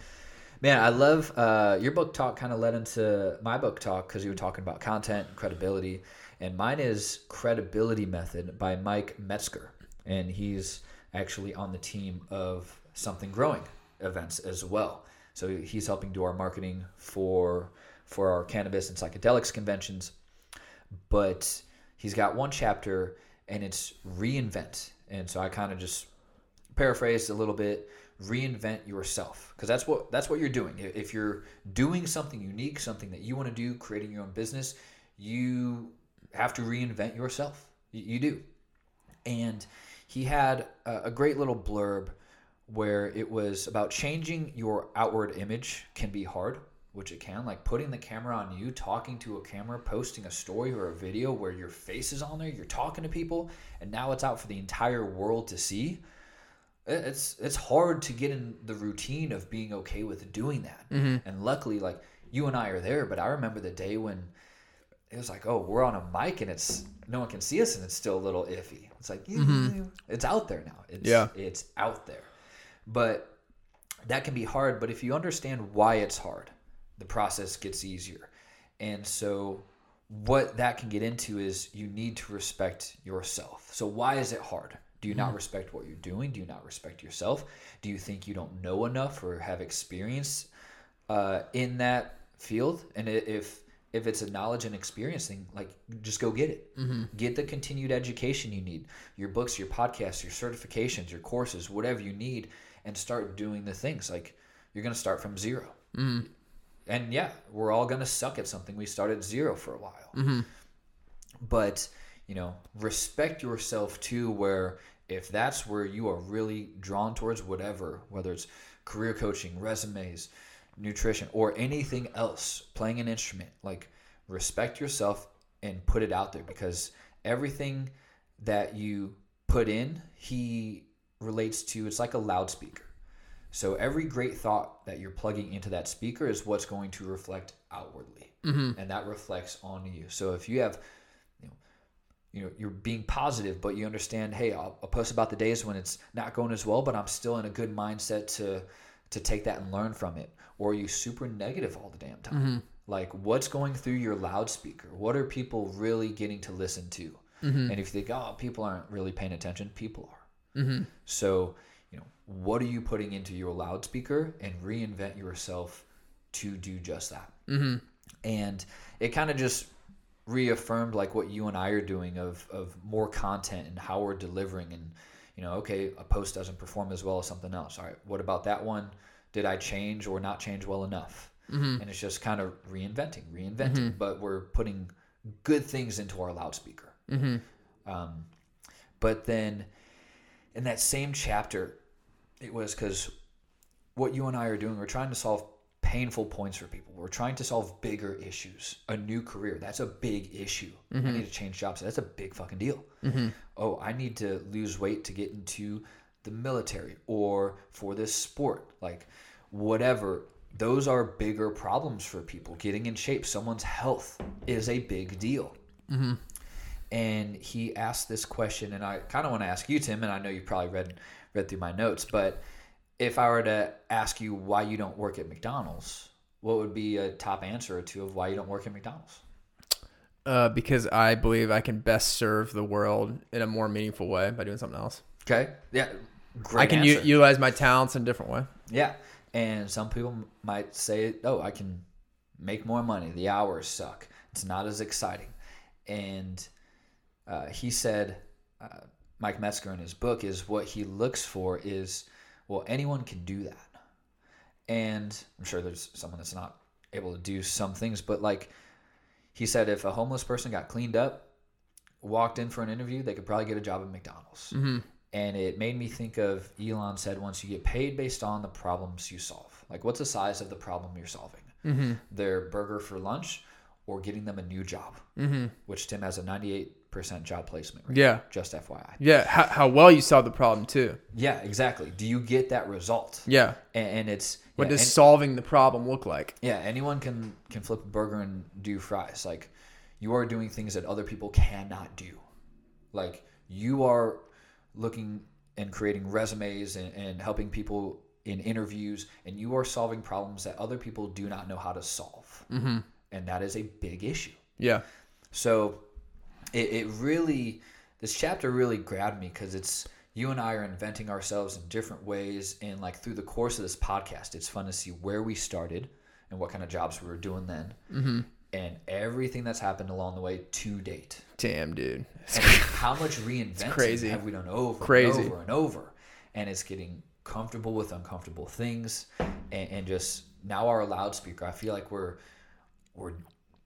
man, I love uh, your book talk. Kind of led into my book talk because you were talking about content and credibility, and mine is Credibility Method by Mike Metzger, and he's actually on the team of Something Growing events as well. So he's helping do our marketing for for our cannabis and psychedelics conventions, but he's got one chapter and it's reinvent. And so I kind of just paraphrased a little bit reinvent yourself. Because that's what that's what you're doing. If you're doing something unique something that you want to do creating your own business you have to reinvent yourself. You, do. And he had a great little blurb where it was about changing your outward image can be hard which it can like putting the camera on you talking to a camera posting a story or a video where your face is on there you're talking to people and now it's out for the entire world to see it's it's hard to get in the routine of being okay with doing that. Mm-hmm. And luckily, like you and I are there. But I remember the day when it was like, oh, we're on a mic and it's no one can see us, and it's still a little iffy. It's like mm-hmm. it's out there now. It's, Yeah. it's out there. But that can be hard. But if you understand why it's hard, the process gets easier. And so what that can get into is you need to respect yourself. So why is it hard? Do you not mm. respect what you're doing? Do you not respect yourself? Do you think you don't know enough or have experience uh, in that field? And if if it's a knowledge and experience thing, like just go get it. Mm-hmm. Get the continued education you need, your books, your podcasts, your certifications, your courses, whatever you need, and start doing the things. Like you're gonna start from 0 mm-hmm. And yeah, we're all gonna suck at something. We started zero for a while mm-hmm. but you know respect yourself too where if that's where you are really drawn towards whatever whether it's career coaching resumes nutrition or anything else playing an instrument like respect yourself and put it out there because everything that you put in he relates to it's like a loudspeaker. So every great thought that you're plugging into that speaker is what's going to reflect outwardly, mm-hmm. and that reflects on you. So if you have, you know, you're being positive, but you understand, hey, I'll, I'll post about the days when it's not going as well, but I'm still in a good mindset to to take that and learn from it. Or are you super negative all the damn time? Mm-hmm. Like, what's going through your loudspeaker? What are people really getting to listen to? Mm-hmm. And if you think, oh, people aren't really paying attention, people are. Mm-hmm. So, you know, what are you putting into your loudspeaker and reinvent yourself to do just that? Mm-hmm. And it kind of just reaffirmed like what you and I are doing of of more content and how we're delivering and you know, okay, a post doesn't perform as well as something else. All right, what about that one? Did I change or not change well enough? Mm-hmm. And it's just kind of reinventing, reinventing, mm-hmm. but we're putting good things into our loudspeaker. Mm-hmm. Um, but then in that same chapter, it was because what you and I are doing, we're trying to solve painful points for people. We're trying to solve bigger issues. A new career, that's a big issue. I mm-hmm. need to change jobs. That's a big fucking deal. Mm-hmm. Oh, I need to lose weight to get into the military or for this sport. Like, whatever. Those are bigger problems for people. Getting in shape, someone's health is a big deal mm-hmm. and he asked this question and i kind of want to ask you tim and i know you probably read read through my notes but if i were to ask you why you don't work at mcdonald's what would be a top answer or two of why you don't work at mcdonald's? Uh, because I believe I can best serve the world in a more meaningful way by doing something else. okay. Yeah. Great I can u- utilize my talents in a different way. yeah. And some people might say oh i can make more money. The hours suck. It's not as exciting. And uh, he said uh, mike metzger in his book is what he looks for is well anyone can do that. And i'm sure there's someone that's not able to do some things but like he said if a homeless person got cleaned up walked in for an interview they could probably get a job at mcdonald's. Mm-hmm. And it made me think of elon said once you get paid based on the problems you solve. Like what's the size of the problem you're solving? Mm-hmm. Their burger for lunch or getting them a new job, mm-hmm. which Tim has a 98% job placement rate. Yeah. Just FYI. Yeah. How, how well you solve the problem too. Yeah, exactly. Do you get that result? Yeah. And, and it's What yeah, does and- solving the problem look like? yeah, anyone can can flip a burger and do fries. Like you are doing things that other people cannot do. Like you are looking and creating resumes and, and helping people in interviews, and you are solving problems that other people do not know how to solve. Mm-hmm. And that is a big issue. Yeah. So it, it really, this chapter really grabbed me because it's you and I are inventing ourselves in different ways. And like through the course of this podcast, it's fun to see where we started and what kind of jobs we were doing then. Mm-hmm. And everything that's happened along the way to date. Damn, dude. And how much reinventing crazy. have we done over Crazy. and over and over? And it's getting comfortable with uncomfortable things, and, and just now our loudspeaker. I feel like we're we're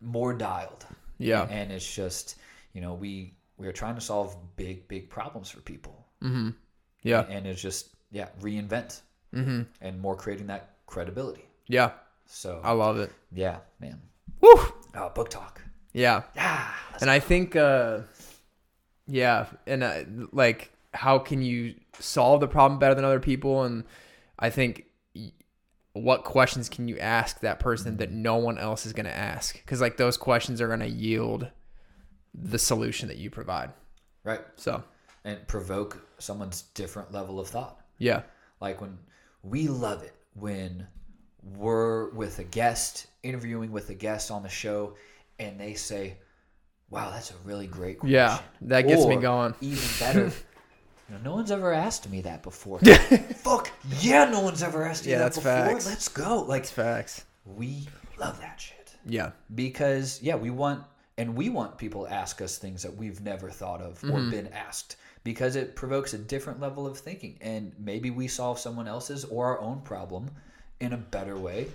more dialed. Yeah. and it's just you know we we are trying to solve big big problems for people, Mm-hmm. Yeah. and it's just yeah reinvent Mm-hmm. and more creating that credibility. Yeah. So I love it. yeah, man. Woo. Oh, book talk. Yeah. Ah, And I think, uh, yeah, and uh, like, how can you solve the problem better than other people? And I think, what questions can you ask that person that no one else is going to ask? Because like those questions are going to yield the solution that you provide. right, So and provoke someone's different level of thought. yeah, Like when we love it when we're with a guest, interviewing with a guest on the show, and they say, Wow, that's a really great question. Yeah, that gets me going. Even better, you know, no one's ever asked me that before. Fuck yeah, no one's ever asked you Yeah, that that's before. facts. Let's go. Like it's facts. we love that shit Yeah, because yeah, we want and we want people to ask us things that we've never thought of or been asked because it provokes a different level of thinking and maybe we solve someone else's or our own problem in a better way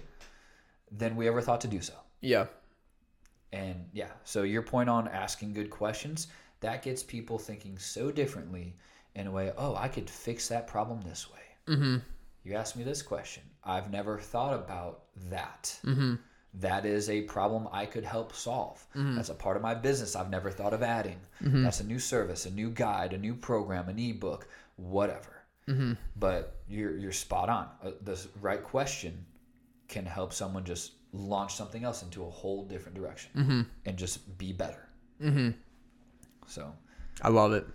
than we ever thought to do so. yeah, And yeah, so your point on asking good questions, that gets people thinking so differently in a way, oh, I could fix that problem this way. Mm-hmm. You asked me this question. I've never thought about that. Mm-hmm. Is a problem I could help solve. That's a part of my business I've never thought of adding. That's a new service, a new guide, a new program, an ebook, whatever. But you're, you're spot on. Uh, the right question can help someone just launch something else into a whole different direction and just be better. Mm-hmm. So, I love it.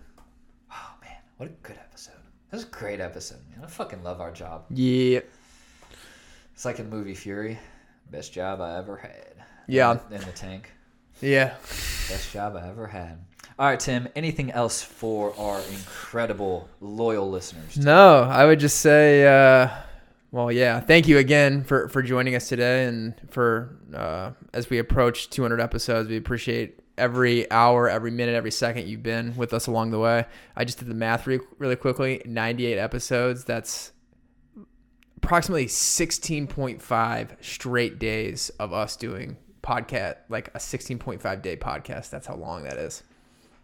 oh man, what a good episode! That was a great episode, man. I fucking love our job. Yeah, It's like in movie Fury, best job I ever had. Yeah. in the, tank, yeah. best job I ever had. All right, Tim. Anything else for our incredible loyal listeners? No, I would just say, uh, well, yeah, thank you again for, for joining us today. And for uh, as we approach 200 episodes, we appreciate every hour, every minute, every second you've been with us along the way. I just did the math really, really quickly 98 episodes. That's approximately 16.5 straight days of us doing podcast, like a 16.5 day podcast. That's how long that is.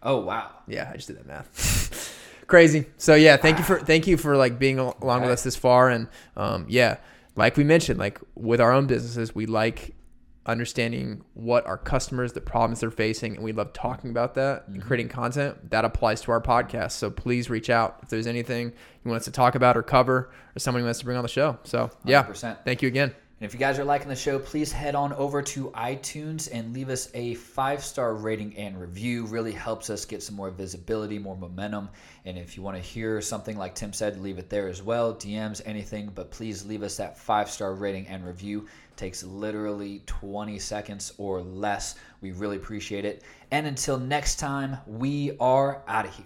Oh wow, Yeah, I just did that math. Crazy. So yeah, thank you for thank you for like being al- along with us this far, and um, yeah, like we mentioned, like with our own businesses, we like understanding what our customers, the problems they're facing, and we love talking about that and mm-hmm. creating content. That applies to our podcast. So please reach out if there's anything you want us to talk about or cover, or someone wants to bring on the show. So yeah, 100%. thank you again. And if you guys are liking the show, please head on over to iTunes and leave us a five star rating and review. Really helps us get some more visibility, more momentum. And if you want to hear something like Tim said, leave it there as well. DMs, anything, but please leave us that five star rating and review takes literally 20 seconds or less. We really appreciate it. And until next time, we are out of here.